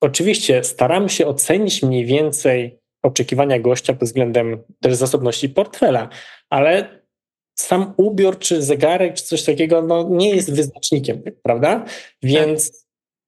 Speaker 2: oczywiście staramy się ocenić mniej więcej oczekiwania gościa pod względem też zasobności portfela, ale sam ubiór, czy zegarek, czy coś takiego, no, nie jest wyznacznikiem, prawda? Więc tak.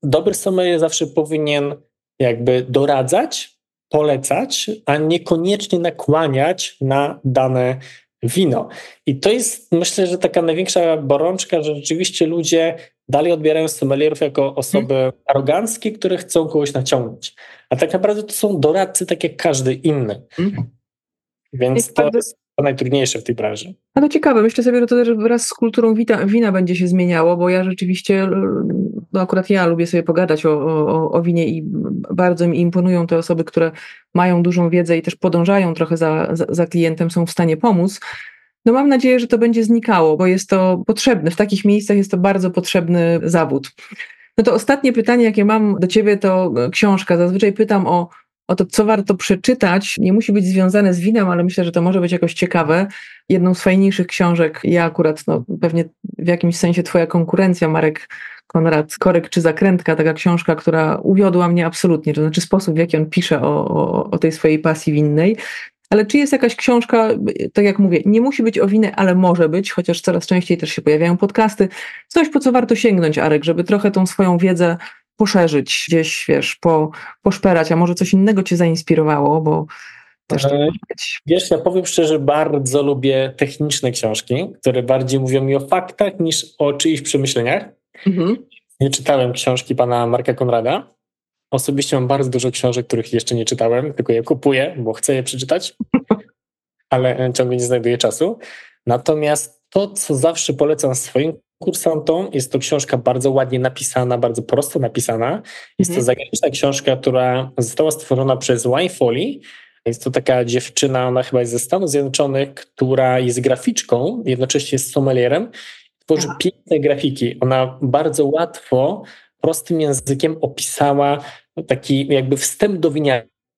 Speaker 2: dobry sommelier zawsze powinien jakby doradzać, polecać, a niekoniecznie nakłaniać na dane wino. I to jest, myślę, że taka największa borączka, że rzeczywiście ludzie dalej odbierają sommelierów jako osoby hmm. aroganckie, które chcą kogoś naciągnąć. A tak naprawdę to są doradcy tak jak każdy inny. Hmm. Więc to jest najtrudniejsze w tej branży.
Speaker 1: Ale ciekawe, myślę sobie, że to też wraz z kulturą wita, wina będzie się zmieniało, bo ja rzeczywiście, no akurat ja lubię sobie pogadać o, o, o winie i bardzo mi imponują te osoby, które mają dużą wiedzę i też podążają trochę za, za, za klientem, są w stanie pomóc. No mam nadzieję, że to będzie znikało, bo jest to potrzebne. W takich miejscach jest to bardzo potrzebny zawód. No to ostatnie pytanie, jakie mam do ciebie, to książka. Zazwyczaj pytam o o to, co warto przeczytać. Nie musi być związane z winem, ale myślę, że to może być jakoś ciekawe. Jedną z fajniejszych książek, ja akurat, no, pewnie w jakimś sensie twoja konkurencja, Marek Konrad Korek czy Zakrętka, taka książka, która uwiodła mnie absolutnie, to znaczy sposób, w jaki on pisze o, o, o tej swojej pasji winnej. Ale czy jest jakaś książka, tak jak mówię, nie musi być o winę, ale może być, chociaż coraz częściej też się pojawiają podcasty, coś po co warto sięgnąć, Arek, żeby trochę tą swoją wiedzę poszerzyć, gdzieś, wiesz, po, poszperać, a może coś innego cię zainspirowało, bo też
Speaker 2: e, Wiesz, ja powiem szczerze, bardzo lubię techniczne książki, które bardziej mówią mi o faktach niż o czyichś przemyśleniach. Mhm. Nie czytałem książki pana Marka Konrada. Osobiście mam bardzo dużo książek, których jeszcze nie czytałem, tylko je kupuję, bo chcę je przeczytać, <laughs> ale ciągle nie znajduję czasu. Natomiast to, co zawsze polecam swoim kursantom. Jest to książka bardzo ładnie napisana, bardzo prosto napisana. Jest mhm. to zagraniczna książka, która została stworzona przez Wine Foley. Jest to taka dziewczyna, ona chyba jest ze Stanów Zjednoczonych, która jest graficzką, jednocześnie jest sommelierem. Tworzy Aha. piękne grafiki. Ona bardzo łatwo, prostym językiem opisała taki jakby wstęp do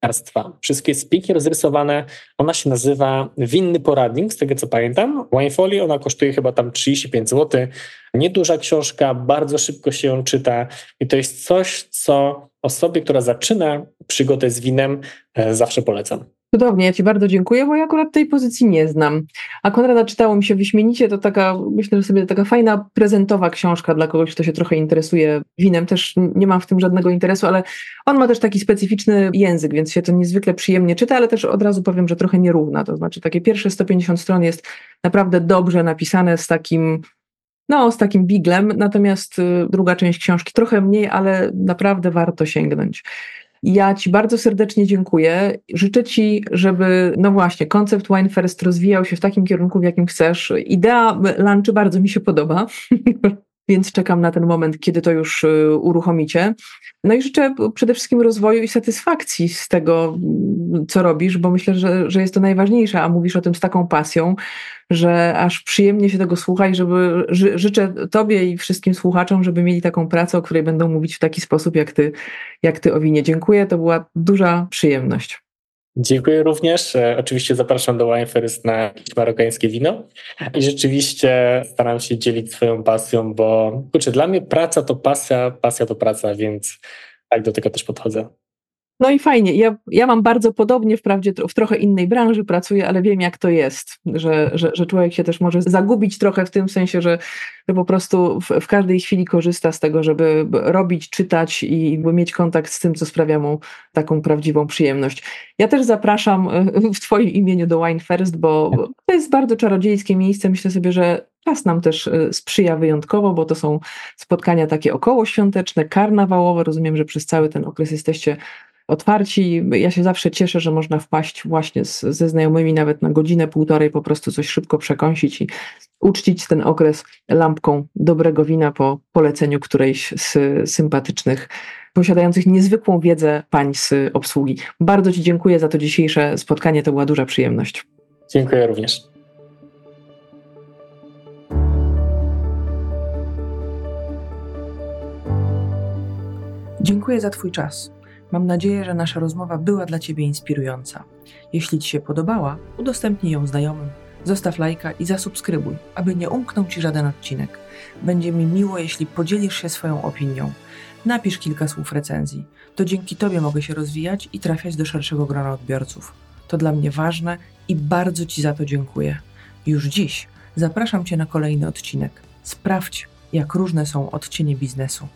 Speaker 2: winiarstwa Wszystko jest pięknie rozrysowane. Ona się nazywa Winny Poradnik, z tego co pamiętam. Winefolio, ona kosztuje chyba tam 35 zł. Nieduża książka, bardzo szybko się ją czyta i to jest coś, co osobie, która zaczyna przygodę z winem, e, zawsze polecam.
Speaker 1: Cudownie, ja Ci bardzo dziękuję, bo ja akurat tej pozycji nie znam. A Konrada czytało mi się wyśmienicie, to taka, myślę, że sobie taka fajna prezentowa książka dla kogoś, kto się trochę interesuje winem. Też nie mam w tym żadnego interesu, ale on ma też taki specyficzny język, więc się to niezwykle przyjemnie czyta, ale też od razu powiem, że trochę nierówna. To znaczy takie pierwsze 150 stron jest naprawdę dobrze napisane z takim no, z takim biglem, natomiast y, druga część książki trochę mniej, ale naprawdę warto sięgnąć. Ja Ci bardzo serdecznie dziękuję. Życzę Ci, żeby, no właśnie, koncept Wine First rozwijał się w takim kierunku, w jakim chcesz. Idea lunchy bardzo mi się podoba. <laughs> więc czekam na ten moment, kiedy to już y, uruchomicie. No i życzę przede wszystkim rozwoju i satysfakcji z tego, co robisz, bo myślę, że, że jest to najważniejsze, a mówisz o tym z taką pasją, że aż przyjemnie się tego słucha i żeby ży, życzę Tobie i wszystkim słuchaczom, żeby mieli taką pracę, o której będą mówić w taki sposób, jak Ty, jak ty o winie. Dziękuję, to była duża przyjemność.
Speaker 2: Dziękuję również. E, oczywiście zapraszam do Wine First na jakieś marokańskie wino i rzeczywiście staram się dzielić swoją pasją, bo kurczę, dla mnie praca to pasja, pasja to praca, więc tak do tego też podchodzę.
Speaker 1: No i fajnie. Ja, ja mam bardzo podobnie, wprawdzie w trochę innej branży pracuję, ale wiem, jak to jest, że, że, że człowiek się też może zagubić trochę w tym sensie, że, że po prostu w, w każdej chwili korzysta z tego, żeby robić, czytać i mieć kontakt z tym, co sprawia mu taką prawdziwą przyjemność. Ja też zapraszam w Twoim imieniu do Wine First, bo to jest bardzo czarodziejskie miejsce. Myślę sobie, że Czas nam też sprzyja wyjątkowo, bo to są spotkania takie okołoświąteczne, karnawałowe. Rozumiem, że przez cały ten okres jesteście otwarci. Ja się zawsze cieszę, że można wpaść właśnie z, ze znajomymi nawet na godzinę, półtorej, po prostu coś szybko przekąsić i uczcić ten okres lampką dobrego wina po poleceniu którejś z sympatycznych, posiadających niezwykłą wiedzę pań z obsługi. Bardzo Ci dziękuję za to dzisiejsze spotkanie, to była duża przyjemność.
Speaker 2: Dziękuję również.
Speaker 1: Dziękuję za Twój czas. Mam nadzieję, że nasza rozmowa była dla Ciebie inspirująca. Jeśli Ci się podobała, udostępnij ją znajomym, zostaw lajka i zasubskrybuj, aby nie umknął Ci żaden odcinek. Będzie mi miło, jeśli podzielisz się swoją opinią. Napisz kilka słów recenzji. To dzięki Tobie mogę się rozwijać i trafiać do szerszego grona odbiorców. To dla mnie ważne i bardzo Ci za to dziękuję. Już dziś zapraszam Cię na kolejny odcinek. Sprawdź, jak różne są odcienie biznesu.